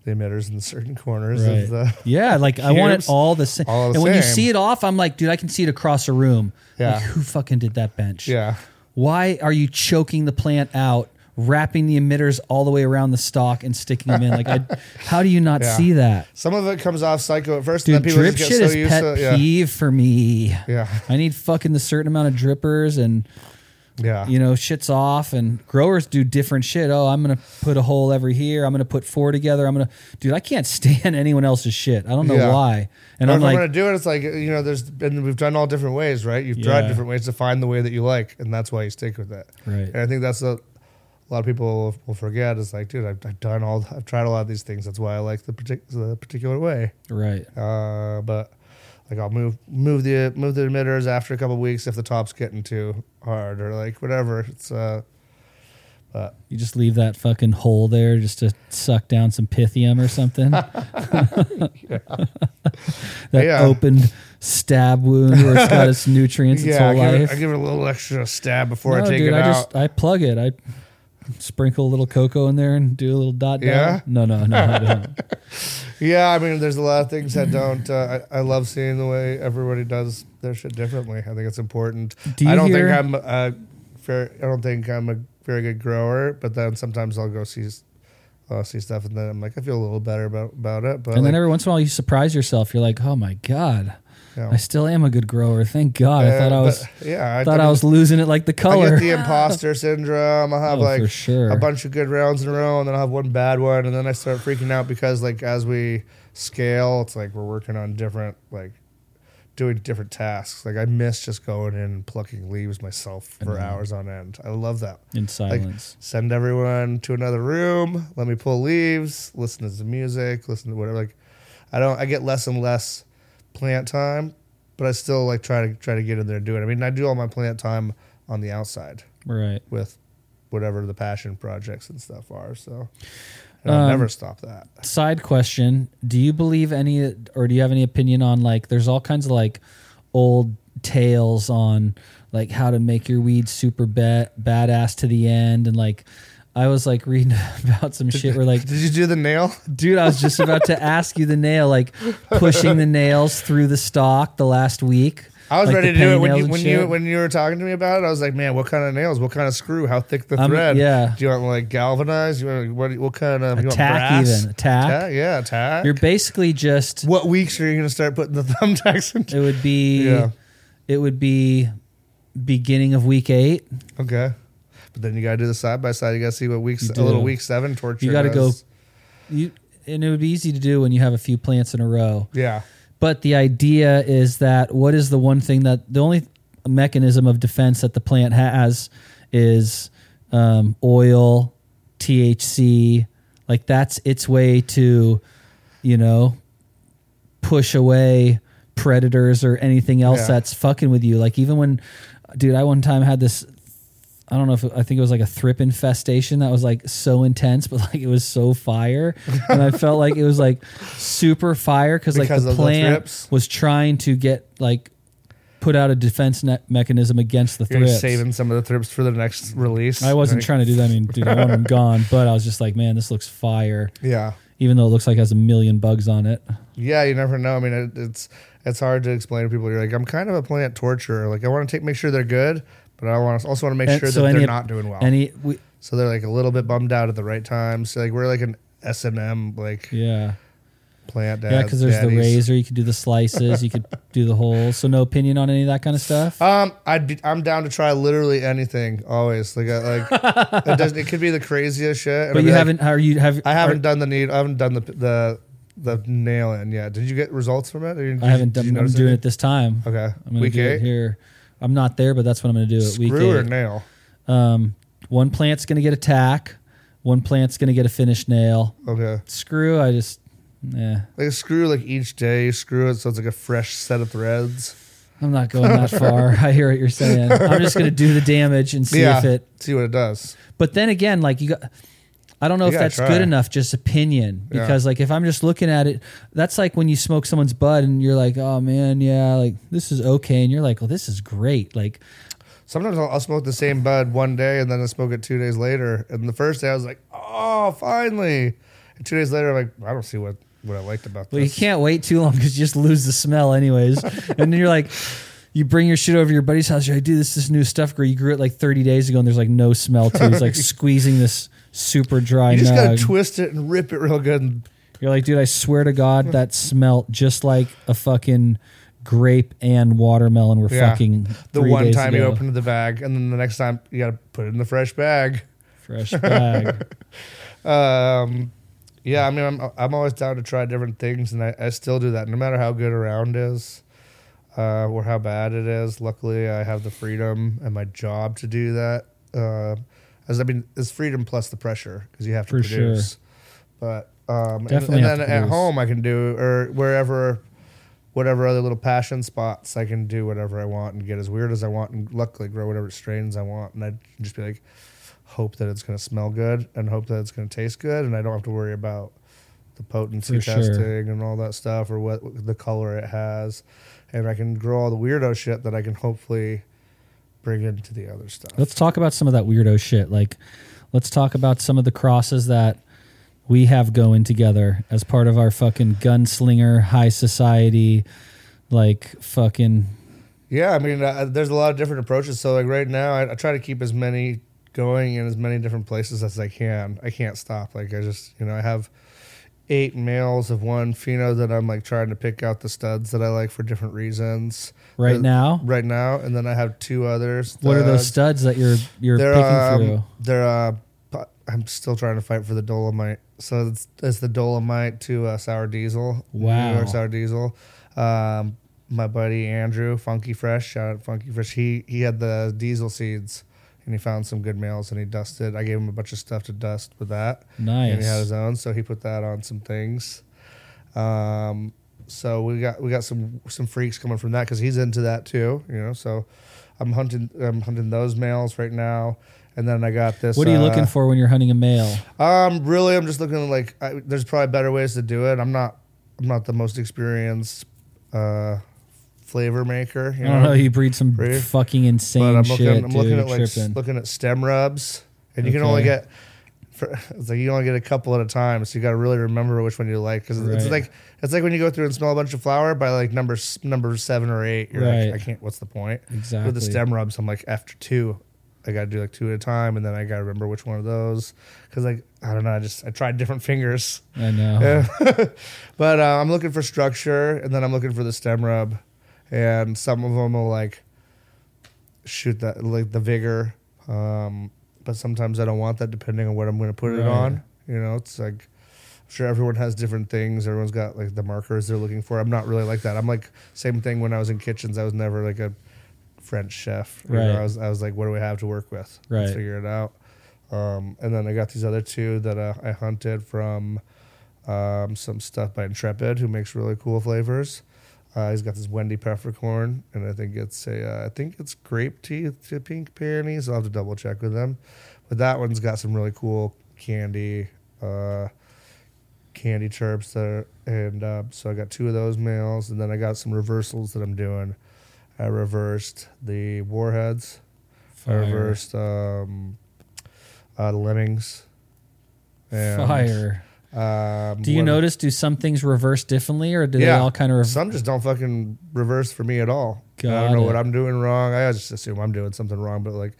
the emitters in certain corners Right. of the Yeah, like I want it all the same. all the and when you see it off, I'm like, dude, I can see it across a room. Yeah. Like, who fucking did that bench? yeah. Why are you choking the plant out wrapping the emitters all the way around the stock and sticking them in. Like, I, how do you not Yeah. see that? Some of it comes off psycho at first, Dude, and then people drip just shit get so is used pet to yeah. peeve for me. Yeah, I need fucking the certain amount of drippers and yeah, you know shit's off and growers do different shit. Oh, I'm gonna put a hole every here. I'm gonna put four together. I'm gonna dude. I can't stand anyone else's shit. I don't know Yeah. why. And I'm like, I'm gonna do it, it's like you know, there's and we've done all different ways, right? You've tried Yeah. different ways to find the way that you like, and that's why you stick with it. Right. And I think that's a, a lot of people will forget. It's like, dude, I've, I've done all, I've tried a lot of these things. That's why I like the, partic- the particular way. right. Uh, but like I'll move move the move the emitters after a couple weeks if the top's getting too hard or like whatever. It's uh, but You just leave that fucking hole there just to suck down some pythium or something. that Yeah. opened stab wound where it's got its nutrients its yeah, I whole give, it, life. I give it a little extra stab before I No, take dude, it I out. just I plug it. I sprinkle a little cocoa in there and do a little dot down. Yeah? No, no, no, I don't. Yeah, I mean, there's a lot of things that don't. Uh, I, I love seeing the way everybody does their shit differently. I think it's important. Do you I don't hear- think I'm a fair. I don't think I'm a very good grower, but then sometimes I'll go see uh, see stuff, and then I'm like, I feel a little better about about it. But and like, then every once in a while you surprise yourself. You're like, oh my god, you know, I still am a good grower. Thank God. I thought I but, was yeah, I thought I was losing it like the color. I get the imposter syndrome. I'll have Oh, like sure. a bunch of good rounds in a row, and then I'll have one bad one, and then I start freaking out because like as we scale, it's like we're working on different like doing different tasks. Like I miss just going in and plucking leaves myself for hours on end. I love that. in Like silence. send everyone to another room, let me pull leaves, listen to some music, listen to whatever. Like I don't. I get less and less plant time, but I still like try to try to get in there and do it. I mean, I do all my plant time on the outside right. with whatever the passion projects and stuff are. So I'll Um, never stop that. Side question: Do you believe any, or do you have any opinion on like? There's all kinds of like old tales on like how to make your weed super ba- badass to the end, and like I was like reading about some shit where like Did you do the nail? Dude, I was just about to ask you the nail, like pushing the nails through the stock the last week. I was Like ready the to do it when you when you when you were talking to me about it. I was like, man, what kind of nails? What kind of screw? How thick the Um, thread? yeah. Do you want like galvanized? You want what? What kind of? A you want tack brass? even, a tack. Tack? Yeah, tack. You're basically just what weeks are you going to start putting the thumbtacks into? it would be Yeah. it would be beginning of week eight. Okay. But then you got to do the side by side. You got to see what weeks a little week seven torture. You got to go you and it would be easy to do when you have a few plants in a row. Yeah. But the idea is that what is the one thing that the only mechanism of defense that the plant has is um, oil, THC. Like that's its way to, you know, push away predators or anything else Yeah. that's fucking with you. Like even when, dude, I one time had this. I don't know if it, I think it was like a thrip infestation that was like so intense, but like it was so fire, and I felt like it was like super fire because like Because the the plant thrips? was trying to get like put out a defense mechanism against the You're thrips. saving some of the thrips for the next release. I wasn't trying to do that. I mean, dude, I want them gone, but I was just like, man, this looks fire. Yeah. Even though it looks like it has a million bugs on it. Yeah, you never know. I mean, it, it's it's hard to explain to people. You're like, I'm kind of a plant torturer. Like, I want to take make sure they're good, but I want to also want to make And sure so that any- they're not doing well. Any, we, so they're like a little bit bummed out at the right time. So like we're like an S and M like yeah, plant dad. yeah, because there's the razor. You could do the slices. you could do the holes. So no opinion on any of that kind of stuff. Um, I'd be, I'm down to try literally anything. Always like I, like it, does, it could be the craziest shit. but I'd you be like, haven't. Are you have? I haven't are- done the need. I haven't done the the the nail in yet. Did you get results from it? Did I haven't done. I'm doing anything? it this time. Okay, I'm gonna week do eight. it here. I'm not there, but that's what I'm going to do. At week Screw or eight. nail? Um, one plant's going to get a tack. One plant's going to get a finished nail. Okay. Screw. I just. Yeah, Like screw like each day, screw it so it's like a fresh set of threads. I'm not going that far. I hear what you're saying. I'm just going to do the damage and see yeah, if it. see what it does. But then again, like you got. I don't know You if that's try. good enough, just opinion. Yeah. Because like if I'm just looking at it, that's like when you smoke someone's bud and you're like, oh man, yeah, like this is okay, and you're like, well, this is great. Like Sometimes I'll, I'll smoke the same bud one day and then I smoke it two days later. And the first day I was like, oh, finally. And two days later, I'm like, I don't see what, what I liked about Well, you can't wait too long because you just lose the smell anyways. and then you're like, you bring your shit over to your buddy's house. You're like, dude, this is new stuff. Girl, you grew it like 30 days ago, and there's like no smell to it. It's like squeezing this super dry You just nug. gotta twist it and rip it real good. And You're like, dude, I swear to God, that smelt just like a fucking grape and watermelon were Yeah. fucking the three one days time you ago. open the bag, and then the next time you gotta put it in the fresh bag. fresh bag. Um, yeah, I mean, I'm I'm always down to try different things, and I, I still do that, no matter how good a round is, uh, or how bad it is. Luckily, I have the freedom and my job to do that. Uh, as I mean, it's freedom plus the pressure because you have to For sure. produce. But um, and- Definitely and, have then at home I can do or wherever, whatever other little passion spots I can do whatever I want and get as weird as I want and luckily grow whatever strains I want and I just be like hope that it's going to smell good and hope that it's going to taste good and I don't have to worry about the potency For sure. testing and all that stuff or what the color it has and I can grow all the weirdo shit that I can hopefully bring into the other stuff. Let's talk about some of that weirdo shit. Like, let's talk about some of the crosses that we have going together as part of our fucking gunslinger high society, like fucking. Yeah, I mean, uh, there's a lot of different approaches. So, like right now, I, I try to keep as many going in as many different places as I can. I can't stop. Like I just, you know, I have eight males of one pheno that I'm like trying to pick out the studs that I like for different reasons. Right now, Right now, and then I have two others. what are those studs. that you're you're They're picking um, through? they're uh, I'm still trying to fight for the Dolomite. So it's, it's the Dolomite to uh, Sour Diesel. Wow. New York Sour Diesel. Um, my buddy Andrew, Funky Fresh, shout out Funky Fresh. He he had the diesel seeds and he found some good males and he dusted. I gave him a bunch of stuff to dust with that. Nice. And he had his own, so he put that on some things. Um, so we got we got some some freaks coming from that because he's into that too, you know. So I'm hunting I'm hunting those males right now, and then I got this. What are you uh, looking for when you're hunting a male? Um, really, I'm just looking like I, there's probably better ways to do it. I'm not I'm not the most experienced uh, flavor maker, you I don't know. know. You breed some Right. fucking insane But I'm shit, looking I'm dude. looking at like tripping. looking at stem rubs, and you can only get. For, it's like you only get a couple at a time, so you got to really remember which one you like because it's like it's like when you go through and smell a bunch of flower by like number number seven or eight. You're Right. like, I can't. What's the point? exactly. With the stem rubs, I'm like after two, I got to do like two at a time, and then I got to remember which one of those because like I don't know. I just I tried different fingers, I know. Yeah. but uh, I'm looking for structure, and then I'm looking for the stem rub, and some of them will like shoot that like the vigor, um, but sometimes I don't want that depending on what I'm going to put it on. You know, it's like. I'm sure everyone has different things. Everyone's got like the markers they're looking for. I'm not really like that. I'm like same thing when I was in kitchens. I was never like a French chef. You know, Right. I was I was like, what do we have to work with? Let's Right. figure it out. Um, and then I got these other two that uh, I hunted from um, some stuff by Intrepid, who makes really cool flavors. Uh, he's got this Wendy peppercorn, and I think it's a uh, I think it's grape tea to pink peonies. I'll have to double check with them, but that one's got some really cool candy. Uh, candy chirps there and uh, so i got two of those males and then i got some reversals that i'm doing i reversed the warheads I reversed um, uh, the lemmings. And, Fire. Um, Do you notice? Do some things reverse differently, or do they all kind of? Rev- Some just don't fucking reverse for me at all. I don't know it. what I'm doing wrong. I just assume I'm doing something wrong, but like,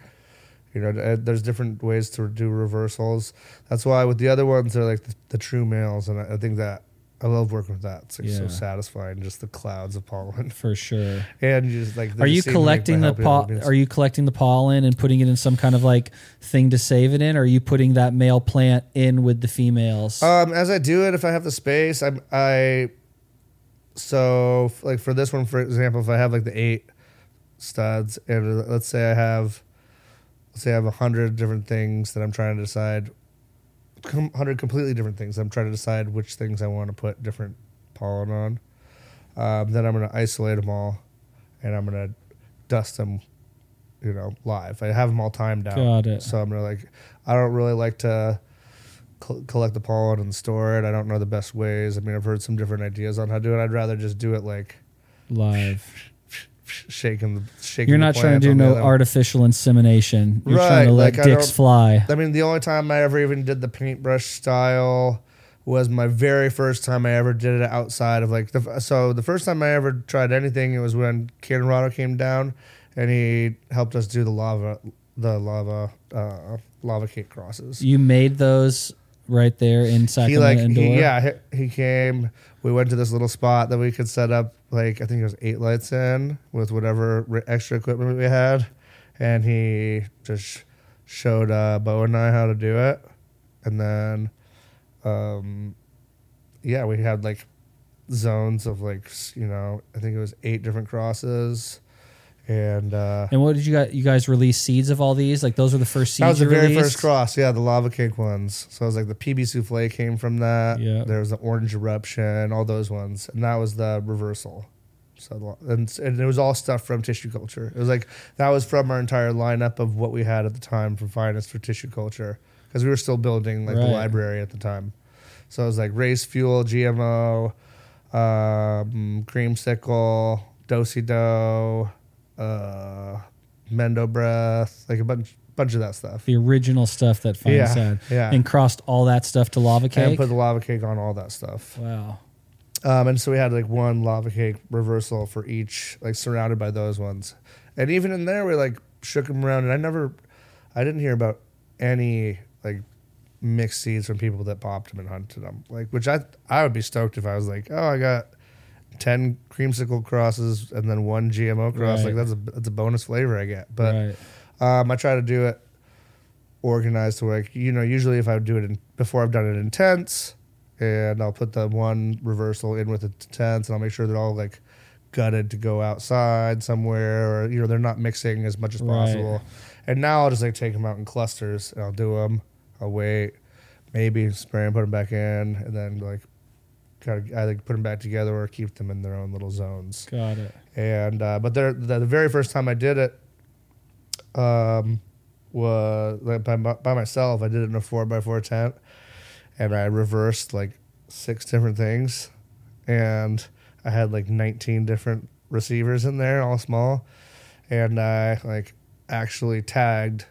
you know, there's different ways to do reversals. That's why with the other ones, they're like the, the true males, and I, I think that I love working with that. It's like Yeah. so satisfying, just the clouds of pollen, for sure. and you just like. Are you collecting the pol- Are you collecting the pollen and putting it in some kind of like thing to save it in? Or are you putting that male plant in with the females? Um, as I do it, if I have the space, I'm I. So f- like for this one, for example, if I have like the eight studs, and uh, let's say I have, let's say I have a hundred different things that I'm trying to decide, hundred completely different things. I'm trying to decide which things I want to put different pollen on. Um, then I'm going to isolate them all, and I'm going to dust them, you know, live. I have them all timed out. Got it. So I'm gonna like, I don't really like to col- collect the pollen and store it. I don't know the best ways. I mean, I've heard some different ideas on how to do it. I'd rather just do it like Live. Shaking the shaking. You're not trying to do no artificial insemination. You're Right, trying to let like, I dicks don't- fly. I mean, the only time I ever even did the paintbrush style was my very first time I ever did it outside of like the so the first time I ever tried anything it was when Cadenrado came down and he helped us do the lava the lava uh, lava cake crosses. You made those right there in He Sacramento like he, yeah he, he came. We went to this little spot that we could set up like I think it was eight lights in with whatever extra equipment we had, and he just showed uh, Bo and I how to do it, and then, um, yeah, we had like zones of like you know I think it was eight different crosses, and uh, And what did you guys? You guys release seeds of all these? Like those were the first seeds. that was the very released? first cross, yeah, the lava cake ones. So it was like the PB souffle came from that. Yeah. There was the orange eruption, all those ones, and that was the reversal. So and, and it was all stuff from tissue culture. It was like that was from our entire lineup of what we had at the time from Phinest for tissue culture because we were still building like the library at the time. So it was like race fuel, GMO, um, creamsicle, dosey dough, uh, Mendo breath, like a bunch bunch of that stuff. The original stuff that Fine Yeah, said. yeah. And crossed all that stuff to lava And cake. put the lava cake on all that stuff. wow. Um, and so we had like one lava cake reversal for each, like surrounded by those ones. And even in there, we like shook them around. And I never, I didn't hear about any like mixed seeds from people that popped them and hunted them. Like, which I I would be stoked if I was like, oh, I got ten creamsicle crosses and then one GMO cross. Right. Like that's a that's a bonus flavor I get. But right. um, I try to do it organized to like you know usually if I do it in before I've done it in tents and I'll put the one reversal in with the tents and I'll make sure they're all like gutted to go outside somewhere or you know they're not mixing as much as Right. possible. And now I'll just like take them out in clusters and I'll do them. I'll wait, maybe spray and put them back in, and then like kind of either put them back together or keep them in their own little zones. Got it. and uh, but the, the very first time I did it um was like by, by myself. I did it in a four by four tent and I reversed like six different things. And I had like 19 different receivers in there all small. And I like actually tagged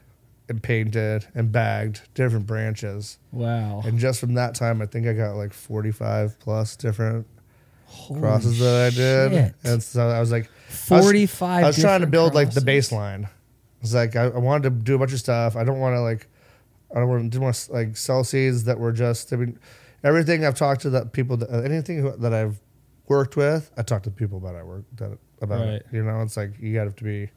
and painted and bagged different branches Wow. and just from that time I think I got like 45 plus different Holy crosses that I did, shit. and so I was like, I was- 45 I was trying to build like the baseline. It's like I, I wanted to do a bunch of stuff. I don't want to like, I don't want to didn't want to like sell seeds that were just. I mean, everything I've talked to that people that uh, anything that I've worked with, I talked to the people about I work that about Right. it. You know, it's like you got to be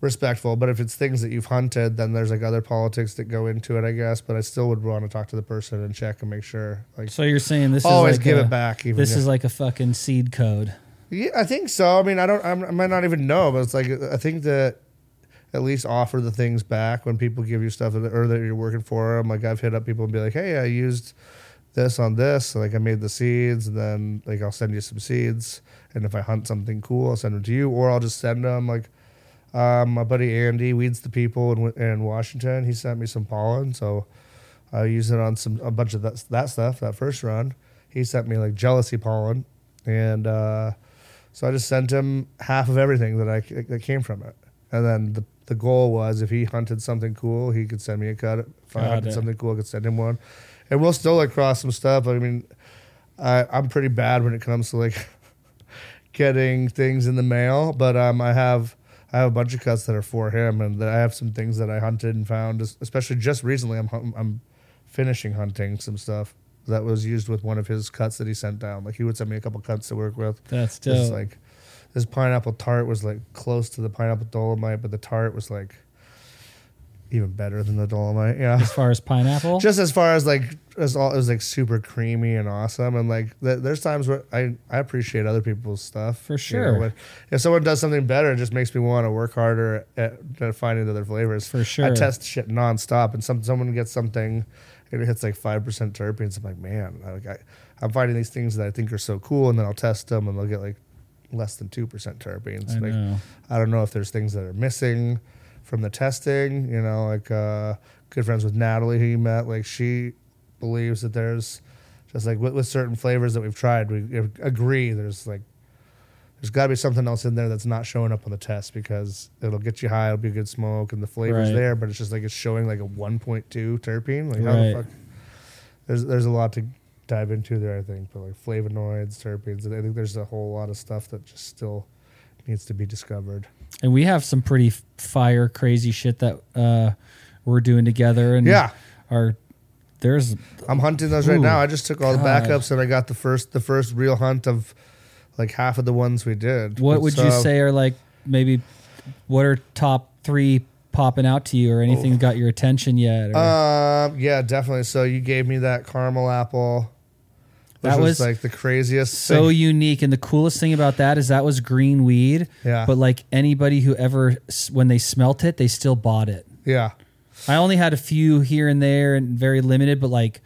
respectful. But if it's things that you've hunted, then there's like other politics that go into it, I guess. But I still would want to talk to the person and check and make sure. Like So you're saying this always is like give a, it back. Even This if- is like a fucking seed code. yeah, I think so. I mean, I don't. I'm, I might not even know, but it's like I think that at least offer the things back when people give you stuff that, or that you're working for them. Like I've hit up people and be like, "Hey, I used this on this. Like I made the seeds, and then like I'll send you some seeds. And if I hunt something cool, I'll send them to you, or I'll just send them. Like um, my buddy Andy weeds the people in, in Washington. He sent me some pollen, so I used it on some a bunch of that, that stuff. That first run, he sent me like jealousy pollen, and uh, so I just sent him half of everything that I that came from it. And then the the goal was if he hunted something cool, he could send me a cut. If I Got hunted it. something cool, I could send him one. And we'll still like cross some stuff. I mean, I, I'm pretty bad when it comes to like getting things in the mail, but um, I have I have a bunch of cuts that are for him, and I have some things that I hunted and found, especially just recently. I'm I'm finishing hunting some stuff that was used with one of his cuts that he sent down. Like he would send me a couple cuts to work with. That's dope. like this pineapple tart was like close to the pineapple dolomite, but the tart was like even better than the dolomite. Yeah. as far as pineapple. Just as far as like as all it was like super creamy and awesome, and like th- there's times where I I appreciate other people's stuff For you know, sure. if someone does something better, it just makes me want to work harder at, at finding other flavors. For sure. I test shit nonstop, and some someone gets something, and it hits like five percent terpenes. I'm like, man, like I, I'm finding these things that I think are so cool, and then I'll test them, and they'll get like less than two percent terpenes. I like, know. I don't know if there's things that are missing from the testing. You know, like uh, good friends with Natalie, who you met. Like she believes that there's just like with, with certain flavors that we've tried, we agree there's like there's got to be something else in there that's not showing up on the test because it'll get you high, it'll be a good smoke, and the flavor's Right. there, but it's just like it's showing like a 1.2 terpene. Like how Right. the fuck? There's there's a lot to dive into there. I think, but like flavonoids, terpenes, I think there's a whole lot of stuff that just still needs to be discovered. And we have some pretty fire crazy shit that uh, we're doing together. And Yeah. our there's I'm hunting those right now. I just took all God. the backups and I got the first the first real hunt of like half of the ones we did. what would you say are like maybe what are top three popping out to you or anything got your attention yet? Or, Um, yeah, definitely. So you gave me that caramel apple. That was, was like the craziest. so thing. unique and the coolest thing about that is that was green weed Yeah. but like anybody who ever when they smelt it they still bought it yeah, i only had a few here and there and very limited but like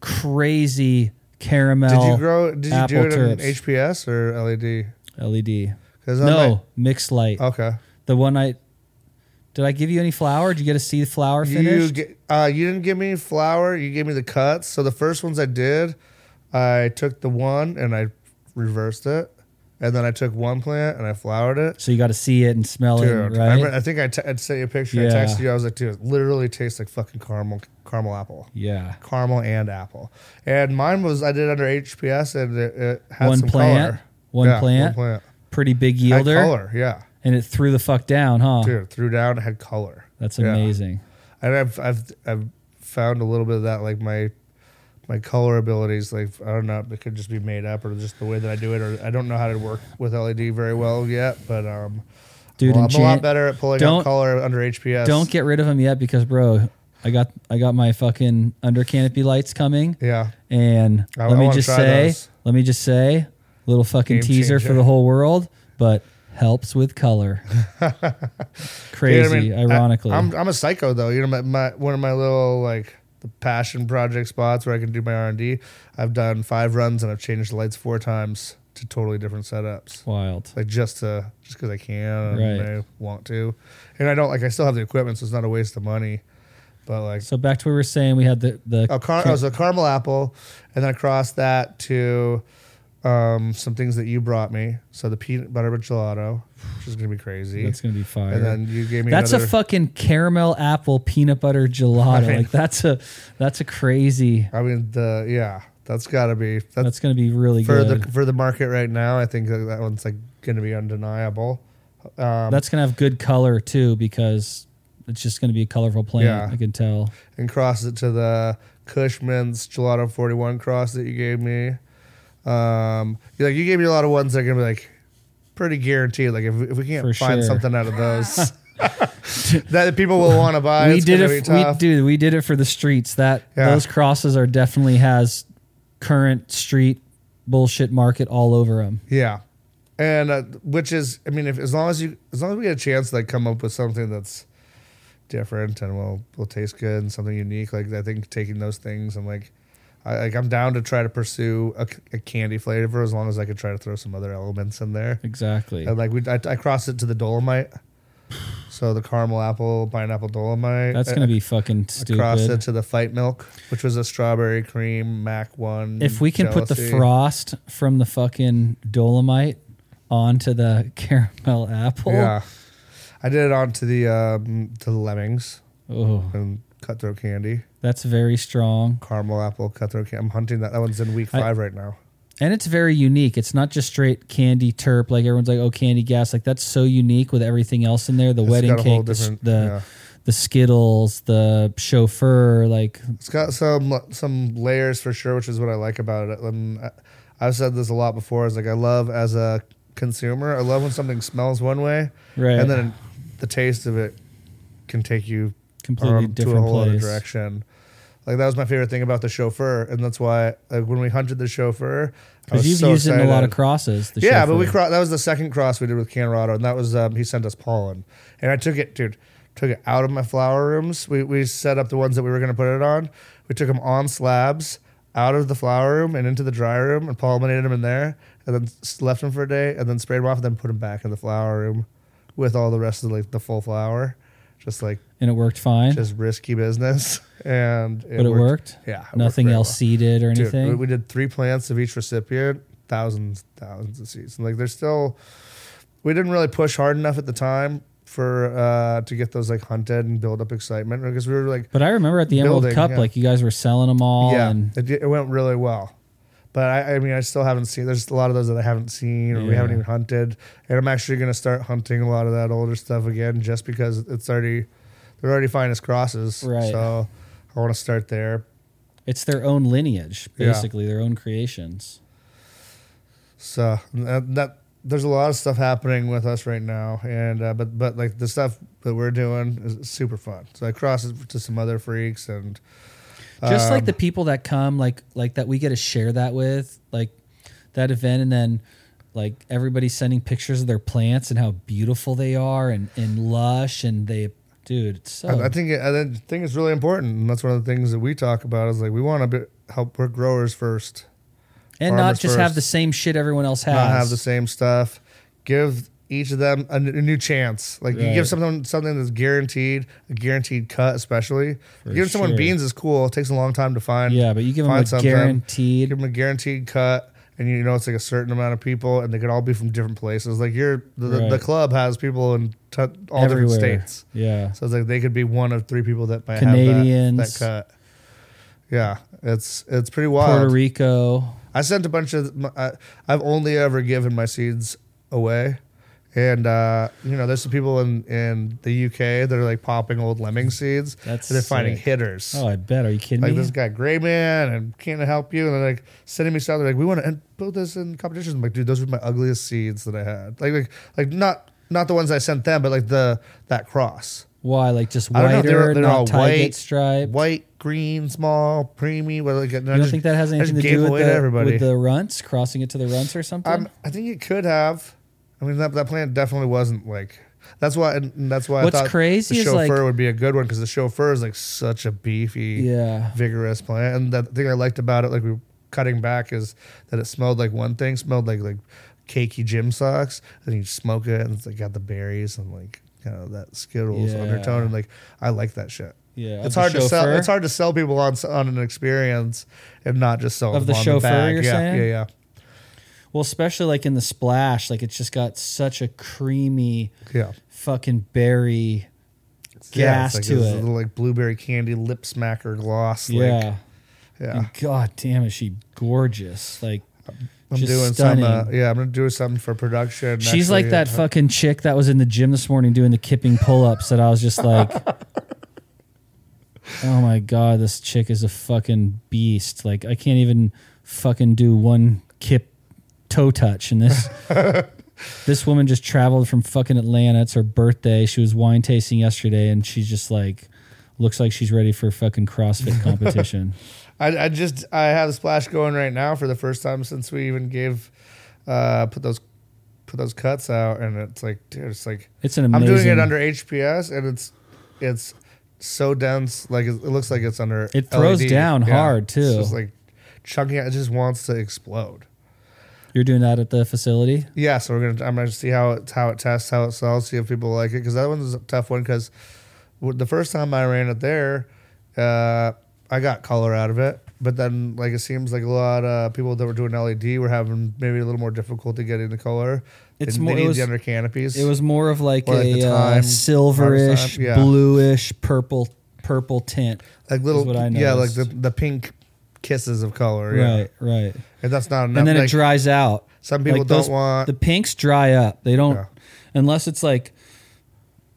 crazy caramel did you grow? Did you do it in. HPS or LED? led no mixed light okay. the one i did i give you any flour did you get to see the flour You finished get, uh, you didn't give me flour. You gave me the cuts. So the first ones I did, I took the one and I reversed it, and then I took one plant and I flowered it. so you got to see it and smell Dude, it I, right remember, I think I, t- I'd sent you a picture. I Yeah. texted you. I was like, dude, it literally tastes like fucking caramel, caramel apple. yeah caramel and apple. And mine was I did under HPS and it, it had One some plant? color. One Yeah, plant? One plant. pretty big Had yielder color, yeah. and it threw the fuck down huh Dude, threw down, it had color. that's Yeah. amazing And I've I've I've found a little bit of that like my my color abilities like I don't know it could just be made up or just the way that I do it or I don't know how to work with LED very well yet but um dude well, I'm a lot better at pulling out color under HPS. Don't get rid of them yet because, bro, I got I got my fucking under canopy lights coming, yeah. and I- let I me just say, those. let me just say, little fucking Game teaser for the whole world, but helps with color. Crazy, Dude, I mean, I- ironically. I'm I'm a psycho though. You know, my, my one of my little like the passion project spots where I can do my R and D. I've done five runs and I've changed the lights four times to totally different setups. Wild. Like just to just because I can and Right. I want to, and I don't like I still have the equipment, so it's not a waste of money. But like So back to what we were saying, we had the the a car, I was a caramel apple, and then across that to um, some things that you brought me. So the peanut butter gelato, which is gonna be crazy. that's gonna be fire. and then you gave me that's another, a fucking caramel apple peanut butter gelato. Right. Like that's a that's a crazy. I mean the yeah, that's got to be that's, That's gonna be really for good. the for the market right now. I think that, that one's like going to be undeniable. Um, That's gonna have good color too because it's just gonna be a colorful plant. Yeah. I can tell. and cross it to the Cushman's Gelato Forty One cross that you gave me. Um, you like you gave me a lot of ones that are going to be like pretty guaranteed. Like if, if we can't For find sure. something out of those. that people will want to buy. we it's did it. be We tough. dude, we did it for the streets. That Yeah. those crosses are definitely has current street bullshit market all over them. Yeah, and uh, which is, I mean, if as long as you, as long as we get a chance to like come up with something that's different and will will taste good and something unique, like I think taking those things and like, I like I'm down to try to pursue a, a candy flavor as long as I could try to throw some other elements in there. Exactly. And like we, I, I crossed it to the Dolomite, so the caramel apple pineapple Dolomite. That's gonna be fucking Across it to the fight milk, which was a strawberry cream Mac one. If we can put the frost from the fucking dolomite onto the caramel apple. Yeah, I did it onto the um, to the lemmings Oh, and Kut Throat Kandy, that's very strong. caramel apple Kut Throat Kandy. I'm hunting that. That one's in week I- five right now. And it's very unique. It's not just straight candy terp like everyone's like, oh, candy gas. Like that's so unique with everything else in there. The It's wedding got a whole cake, the, the, yeah. the Skittles, the chauffeur. Like It's got some some layers for sure, which is what I like about it. I- I've said this a lot before. Is like I love as a consumer. I love when something smells one way, right, and then the taste of it can take you completely um, to a different whole other direction. Like that was my favorite thing about the chauffeur, and that's why like when we hunted the chauffeur, Because you've so used it in a lot of crosses. The yeah, but we chauffeur. cro- that was the second cross we did with Colorado, and that was um, he sent us pollen, and I took it, dude, took it out of my flower rooms. We we set up the ones that we were going to put it on. We took them on slabs out of the flower room and into the dry room, and pollinated them in there, and then left them for a day, and then sprayed them off, and then put them back in the flower room with all the rest of like the full flower, just like and it worked fine. just risky business, and but it worked. Yeah, it Nothing very else well. seeded or anything. we- we did three plants of each recipient, thousands, thousands of seeds. And like they're still, we didn't really push hard enough at the time for uh to get those like hunted and build up excitement because we were like, but I remember at the Emerald Building, Cup, yeah. like you guys were selling them all, yeah, and it, it went really well. But I, I mean, I still haven't seen. There's a lot of those that I haven't seen, or we haven't even hunted. And I'm actually going to start hunting a lot of that older stuff again, just because it's already they're already Phinest crosses. Right. So I want to start there. It's their own lineage, Yeah. basically their own creations. So that, that there's a lot of stuff happening with us right now, and uh, but but like the stuff that we're doing is super fun. So I cross it to some other freaks and Just like um, the people that come, like like that we get to share that with, like that event, and then like everybody's sending pictures of their plants and how beautiful they are and and lush, and they, dude, it's so I, I think I think it's really important, and that's one of the things that we talk about. Is like we want to help our growers first, and not just have the same shit everyone else has. not have the same stuff. Give each of them a, n- a new chance. Like you Right. give someone something that's guaranteed, a guaranteed cut, especially. Giving someone sure. beans is cool. It takes a long time to find. yeah, but you give them find a something, guaranteed. Give them a guaranteed cut, and you know it's like a certain amount of people, and they could all be from different places. Like you're the, the- the Right. club has people in t- all Everywhere. different states. Yeah, So it's like they could be one of three people that might Canadians. have that, that cut. Yeah, it's it's pretty wild. Puerto Rico. I sent a bunch of. my- I, I've only ever given my seeds away, and uh, you know, there's some people in in the UK that are like popping old lemming seeds. That's and they're finding sick. hitters. Oh, I bet. Are you kidding like me? this guy, Gray Man, and can't I help you? And they're like sending me stuff. They're like, we want to put this in competitions. I'm like, dude, those were my ugliest seeds that I had. Like, like, like not not the ones I sent them, but like the that cross. Why? Like just I don't know, they're- they're not all white, striped. White, green, small, preemie. Well, like, You don't think that has anything to do with the, with the runts, crossing it to the runts or something? I think it could have. I mean, that that plant definitely wasn't like. That's why. And that's why What's I thought crazy the is, chauffeur like- would be a good one because the chauffeur is like such a beefy, yeah. vigorous plant. And the thing I liked about it, like we were cutting back, is that it smelled like one thing, smelled like like cakey gym socks. And you smoke it, and it's like got the berries and like kind of that Skittles Yeah. undertone. And like I like that shit. Yeah. It's the hard to sell. chauffeur? It's hard to sell people on s- on an experience and not just sell Of them the on chauffeur, bag. you're yeah, saying? yeah, yeah, Well, especially like in the splash, like it's just got such a creamy yeah. fucking berry Yeah, it's gas like to it. little like blueberry candy lip smacker gloss. Like, yeah. yeah. And God damn, is she gorgeous? Like I'm just doing stunning. some. Uh, yeah, I'm gonna do something for production. she's like that Uh, fucking chick that was in the gym this morning doing the kipping pull-ups. That I was just like, oh my god, this chick is a fucking beast. Like I can't even fucking do one kip toe touch, and this. This woman just traveled from fucking Atlanta. It's her birthday. She was wine tasting yesterday, and she's just like, looks like she's ready for a fucking CrossFit competition. I, I just I have the splash going right now for the first time since we even gave uh put those put those cuts out, and it's like dude, it's like It's an I'm doing it under HPS, and it's it's so dense. Like it, it looks like it's under. It throws LED. down hard, too. It's just like chunking. It just wants to explode. You're doing that at the facility. Yeah, so we're gonna. I'm gonna see how it how it tests, how it sells, see if people like it. Because that one's a tough one. Because the first time I ran it there, uh, I got color out of it. But then, like, it seems like a lot of people that were doing LED were having maybe a little more difficulty getting the color. It's more- it was- the under canopies. It was more of like Or like a the uh, silverish, yeah. bluish, purple, purple tint. like little, what I yeah, like the, the pink kisses of color. Yeah. Right, right. And that's not enough. And then like, it dries out. some people like don't those- want. The pinks dry up. They don't Yeah. unless it's like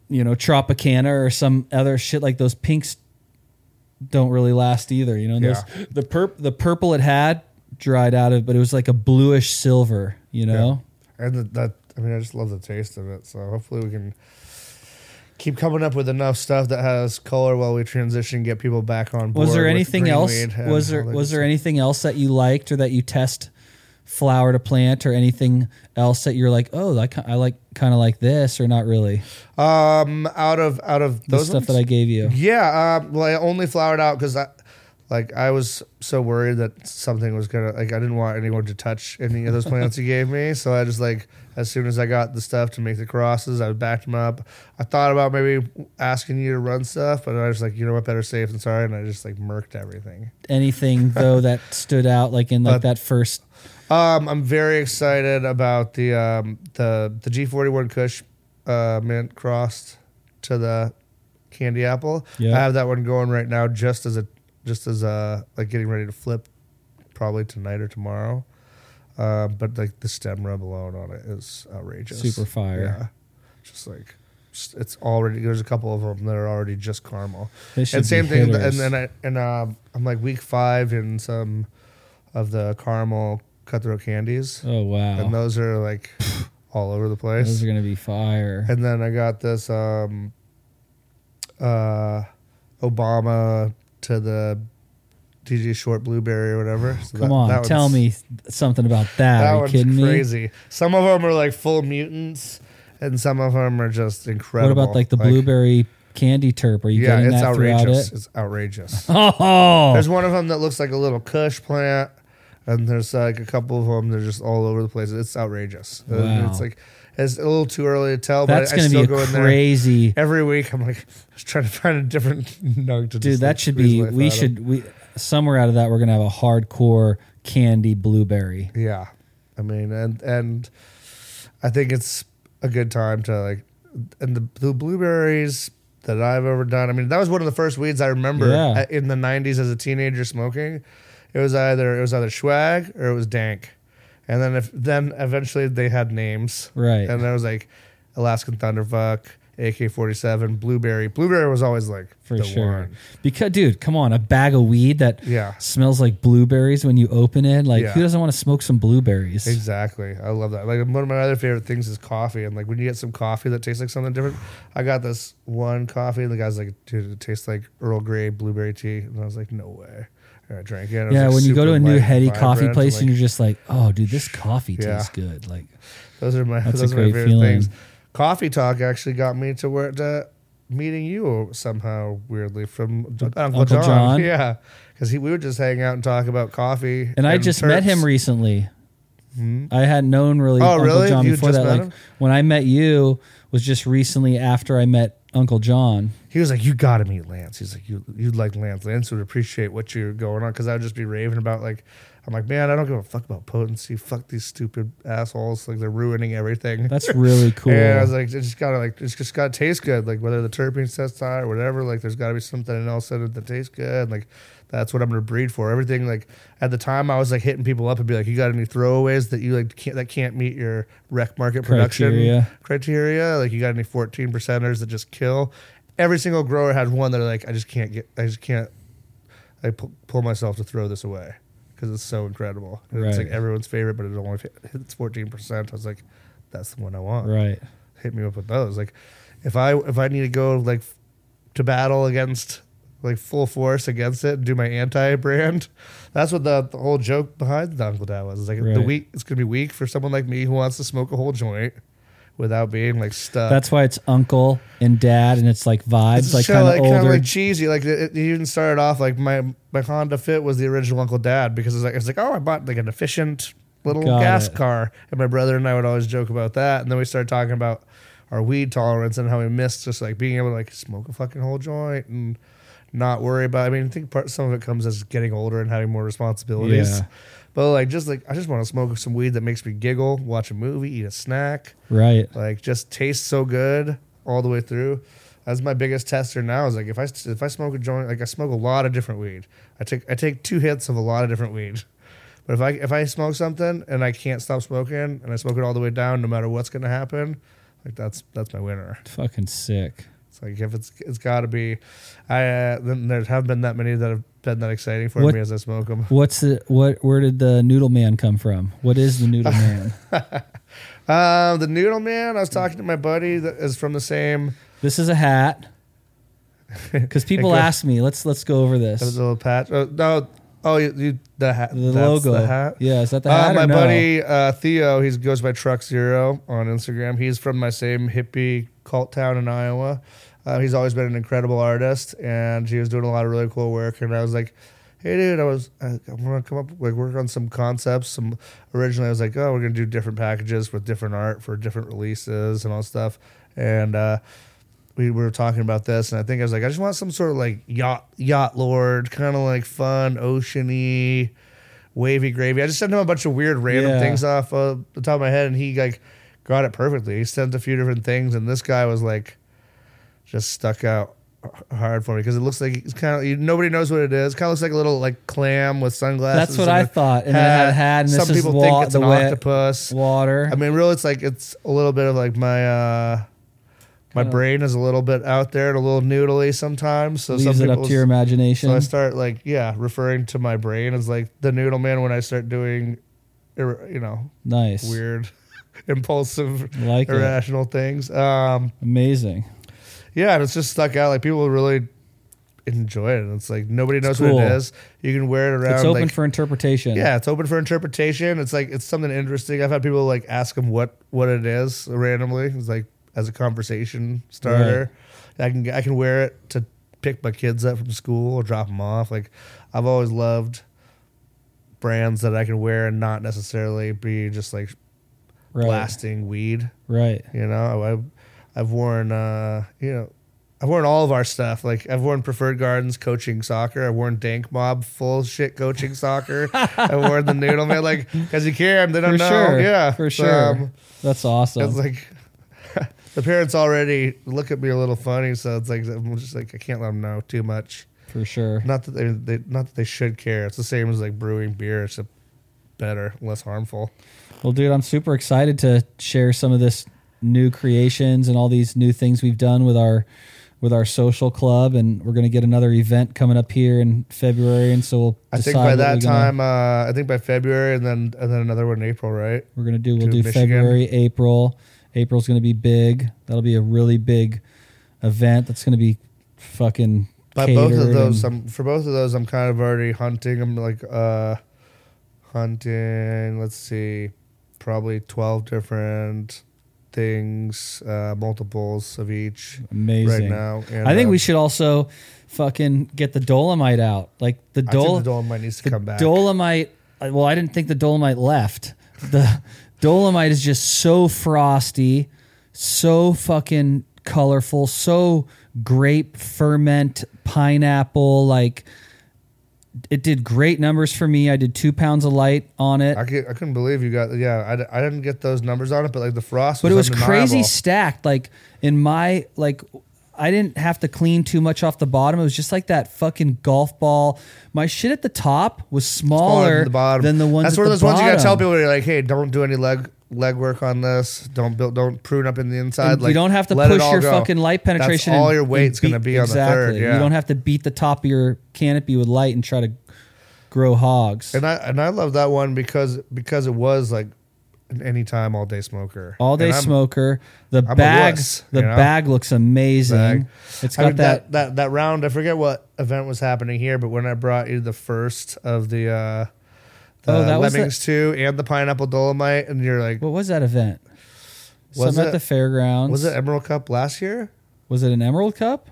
you know Tropicana or some other shit like those pinks don't really last either. You know, those, the purp the purple it had dried out of, but it was like a bluish silver. You know. and the, that I mean, I just love the taste of it. So hopefully we can keep coming up with enough stuff that has color while we transition, get people back on board. Was there anything else? Was there was there anything else that you liked or that you test flower to plant or anything else that you're like, oh, I, I like kind of like this or not really? Um, out of out of The those stuff ones? that I gave you. Yeah, um, well, I only flowered out because I, like, I was so worried that something was gonna like I didn't want anyone to touch any of those plants you gave me. So I just like as soon as I got the stuff to make the crosses, I backed them up. I thought about maybe asking you to run stuff, but I was like, you know what, better safe than sorry, and I just like murked everything. Anything though that stood out like in like Uh, that first Um, I'm very excited about the um, the the G41 Kush uh, mint crossed to the candy apple. Yeah. I have that one going right now, just as a just as a like getting ready to flip probably tonight or tomorrow. Uh, but like the stem rub alone on it is outrageous. Super fire. Yeah, just like it's already. There's a couple of them that are already just caramel. And same thing. And then I and um, I'm like week five in some of the caramel Kut Throat Kandies, oh wow, and those are like all over the place. those are gonna be fire. And then I got this um, uh, Obama to the DJ Short Blueberry or whatever. So Come that- on, that tell me something about that. That Are you one's kidding me? crazy. Some of them are like full mutants, and some of them are just incredible. What about like the blueberry candy terp? Are you Yeah, getting that throughout outrageous. it? It's outrageous. Oh, There's one of them that looks like a little Kush plant, and there's like a couple of them. They're just all over the place. It's outrageous. Wow. It's like it's a little too early to tell, that's but I, I still be go in there crazy. every week. I'm like just trying to find a different nug to. Dude, that like, should be. We of. should. We somewhere out of that, we're gonna have a hardcore candy blueberry. Yeah, I mean, and and I think it's a good time to like, and the, the blueberries that I've ever done. I mean, that was one of the first weeds I remember Yeah. in the '90s as a teenager smoking. It was either it was either swag or it was dank, and then if then eventually they had names, Right. And there was like Alaskan Thunderfuck, AK-47, blueberry. Blueberry was always like For the sure. one. Because, dude, come on, a bag of weed that Yeah. smells like blueberries when you open it. Like, Yeah. who doesn't want to smoke some blueberries? Exactly. I love that. Like one of my other favorite things is coffee. And like when you get some coffee that tastes like something different, I got this one coffee and the guy's like, dude, it tastes like Earl Grey blueberry tea. And I was like, no way. And I drank it. and it was, Yeah, like, when you go to a new heady coffee place like, and you're just like, oh, dude, this coffee Yeah. tastes good. Like, those are my That's a those are my great favorite feeling. things. Coffee talk actually got me to where to meeting you somehow weirdly from Uncle, Uncle John. John? Yeah, because we would just hang out and talk about coffee. and I just met him recently. Mhm. I hadn't known really Oh, Uncle really? John You before that. Like him? when I met you was just recently after I met Uncle John. he was like, "You got to meet Lance." He's like, "You you'd like Lance. Lance would appreciate what you're going on." Because I would just be raving about like, I'm like, man, I don't give a fuck about potency. Fuck these stupid assholes. Like they're ruining everything. That's really cool. Yeah, I was like, it just gotta like, it's just gotta taste good. Like whether the terpenes test high or whatever. Like there's gotta be something else in it that tastes good. Like that's what I'm gonna breed for. Everything like at the time I was like hitting people up and be like, you got any throwaways that you like can't that can't meet your rec market production Criteria. criteria? Like you got any 14 percenters that just kill? Every single grower had one that are like, I just can't get, I just can't, I pull myself to throw this away because it's so incredible. And It's like everyone's favorite, but it only hits 14 percent. I was like, that's the one I want right. hit me up with those. Like if I if I need to go like to battle against like full force against it and do my anti brand, that's what the, the whole joke behind the Uncle Dad was. It's like the week it's gonna be weak for someone like me who wants to smoke a whole joint without being like stuck. That's why it's uncle and dad, and it's like vibes, It's like kind of kinda older. like cheesy. Like it, it even started off like my my Honda Fit was the original Uncle Dad because it's like it's like oh I bought like an efficient little Got gas it. car, and my brother and I would always joke about that. And then we started talking about our weed tolerance and how we missed just like being able to like smoke a fucking whole joint and not worry about. I mean, I think part some of it comes as getting older and having more responsibilities. Yeah. But like just like I just want to smoke some weed that makes me giggle, watch a movie, eat a snack right. like just tastes so good all the way through. That's my biggest tester now. Is like if I if I smoke a joint, like I smoke a lot of different weed. I take I take two hits of a lot of different weed. But if I if I smoke something and I can't stop smoking and I smoke it all the way down, no matter what's gonna happen, like that's that's my winner. Fucking sick. It's like if it's it's got to be. I uh, then there haven't been that many that have been that exciting for What- me as I smoke them. What's the what? Where did the Noodle Man come from? What is the Noodle Man? Um, the Noodle Man. I was talking to my buddy that is from the same. this is a hat. Because people goes- ask me, let's let's go over That was this. a little patch. Oh, no. Oh, you, you the hat. The that's logo. The hat. Yeah, is that the Uh, hat? or my no? buddy uh, Theo, he goes by Truck Zero on Instagram. He's from my same hippie cult town in Iowa. Uh, he's always been an incredible artist, and he was doing a lot of really cool work. And I was like, "Hey, dude, I was I, I want to come up like work on some concepts." Some originally, I was like, "Oh, we're gonna do different packages with different art for different releases and all stuff." And uh, we were talking about this, and I think I was like, I just want some sort of like yacht yacht lord, kind of like fun, oceany, wavy gravy. I just sent him a bunch of weird random Yeah. things off uh, the top of my head, and he like got it perfectly. He sent a few different things, and this guy was like just stuck out hard for me because it looks like it's kind of you, nobody knows what it is. Kind of looks like a little like clam with sunglasses. That's what I I thought. And then it had and Some people wa- think it's an octopus. water. I mean, really, it's like it's a little bit of like my uh my Kinda- brain is a little bit out there and a little noodly sometimes. So Leaves some it up to your imagination. so I start like yeah, referring to my brain as like the noodle man when I start doing, you know, nice. weird, impulsive, Like it. irrational things. Um, Amazing. Yeah, and it's just stuck out. Like people really enjoy it. And it's like nobody knows what it is. You can wear it around. It's open like, for interpretation. yeah, it's open for interpretation. It's like it's something interesting. I've had people like ask them what what it is randomly. It's like as a conversation starter. I can I can wear it to pick my kids up from school or drop them off. Like I've always loved brands that I can wear and not necessarily be just like Right. blasting weed. Right. You know, I've worn uh, you know. I've worn all of our stuff. Like I've worn Preferred Gardens coaching soccer. I've worn Dank Mob full shit coaching soccer. I've worn the Noodle Man like because you care. They don't For know. sure. Yeah, For sure. um, That's awesome. it's like the parents already look at me a little funny, so it's like I'm just like I can't let them know too much. for sure. Not that they, they not that they should care. It's the same as like brewing beer. It's a better, less harmful. Well, dude, I'm super excited to share some of this new creations and all these new things we've done with our with our social club, and we're gonna get another event coming up here in February, and so we'll. I think by that we're gonna- time, uh, I think by February, and then and then another one in April, right? we're gonna do. We'll to do Michigan. February, April. April's gonna be big. That'll be a really big event. That's gonna be fucking. By both of those, I'm, for both of those, I'm kind of already hunting. I'm like uh, hunting. Let's see, probably twelve different things, uh, multiples of each amazing. right now. And, I think um, we should also fucking get the Dolomite out. Like the Dol- the Dolomite needs to come back. Dolomite. uh, Well, I didn't think the Dolomite left. The Dolomite is just so frosty, so fucking colorful, so grape ferment pineapple. Like it did great numbers for me. I did two pounds of light on it. I, could, I couldn't believe you got. Yeah, I didn't get those numbers on it, but like the frost. but it was crazy stacked. Like in my like, I didn't have to clean too much off the bottom. It was just like that fucking golf ball. My shit at the top was smaller than the bottom. than the ones. That's at one of those ones you gotta tell bottom. people. You're like, hey, don't do any leg leg work on this. Don't build. Don't prune up in the inside. And like you don't have to push your go. fucking light penetration. That's all your weight's gonna beat- be on exactly. the third. Yeah. You don't have to beat the top of your canopy with light and try to grow hogs. And I and I love that one because because it was like an anytime all day smoker. All day smoker. The I'm a bag. wuss, the know? bag looks amazing. Bag. It's I got mean, that. that, that round. I forget what event was happening here, but when I brought you the first of the uh, the Oh, that was the- Lemmings two and the pineapple dolomite, and you're like, What was that event? Was Some at it- the fairgrounds. was it Emerald Cup last year? Was it an Emerald Cup?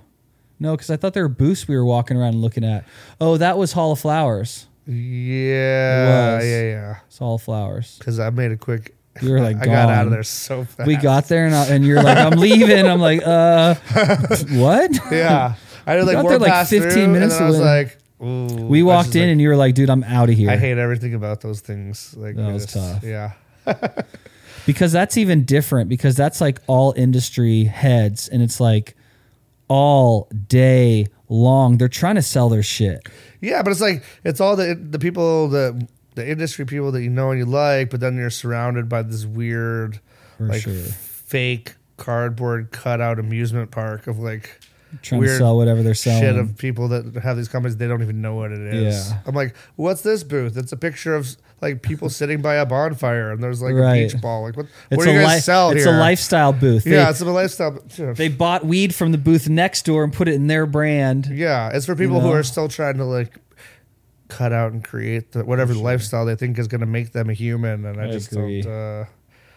No, because I thought there were booths we were walking around and looking at. Oh, that was Hall of Flowers. Yeah, was. yeah, yeah. It's Hall of Flowers. Because I made a quick. You were like, I got out gone. of there so fast. We got there and, I, and you're like, I'm leaving. I'm like, uh, what? Yeah, I did like got walk there like past 15 through, minutes and then I was away. like, Ooh. We walked in like, and you were like, dude, I'm out of here. I hate everything about those things. Like That was just- tough. Yeah, because that's even different because that's like all industry heads and it's like all day long. They're trying to sell their shit. yeah, but it's like it's all the the people that the industry people that you know and you like, but then you're surrounded by this weird, For like sure. fake cardboard cutout amusement park of like Trying to sell whatever they're selling. shit of people that have these companies they don't even know what it is. Yeah. I'm like, what's this booth? It's a picture of like people sitting by a bonfire and there's like Right. a beach ball. Like what? it's what do you a guys li- sell It's here? a lifestyle booth. Yeah, They, it's a lifestyle. they bought weed from the booth next door and put it in their brand. Yeah, it's for people who know? are still trying to like cut out and create the, whatever lifestyle they think is going to make them a human. And I, I just agree. don't. Uh,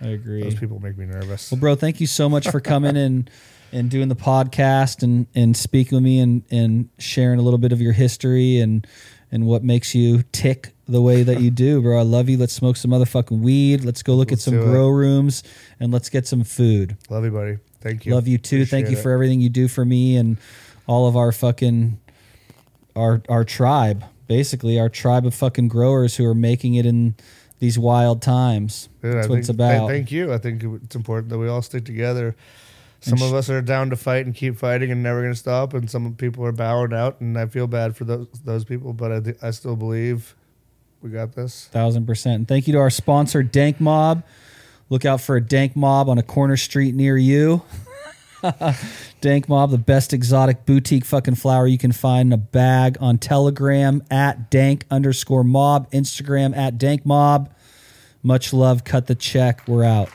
I agree. those people make me nervous. Well, bro, thank you so much for coming and and doing the podcast and and speaking with me and and sharing a little bit of your history and and what makes you tick the way that you do, bro. I love you. Let's smoke some motherfucking weed. Let's go look Let's at some do it. grow rooms and let's get some food. Love you, buddy. Thank you. Love you too. Thank you Appreciate for it. everything you do for me and all of our fucking our our tribe. Basically, our tribe of fucking growers who are making it in these wild times. That's I what think, it's about. Thank you. I think it's important that we all stick together. Some of us are down to fight and keep fighting and never going to stop, and some people are bowing out, and I feel bad for those those people, but I, th- I still believe we got this. Thousand percent. And thank you to our sponsor, Dank Mob. Look out for a Dank Mob on a corner street near you. Dank Mob, the best exotic boutique fucking flower you can find in a bag on Telegram at dank underscore mob, Instagram at dank mob. Much love. Cut the check. We're out.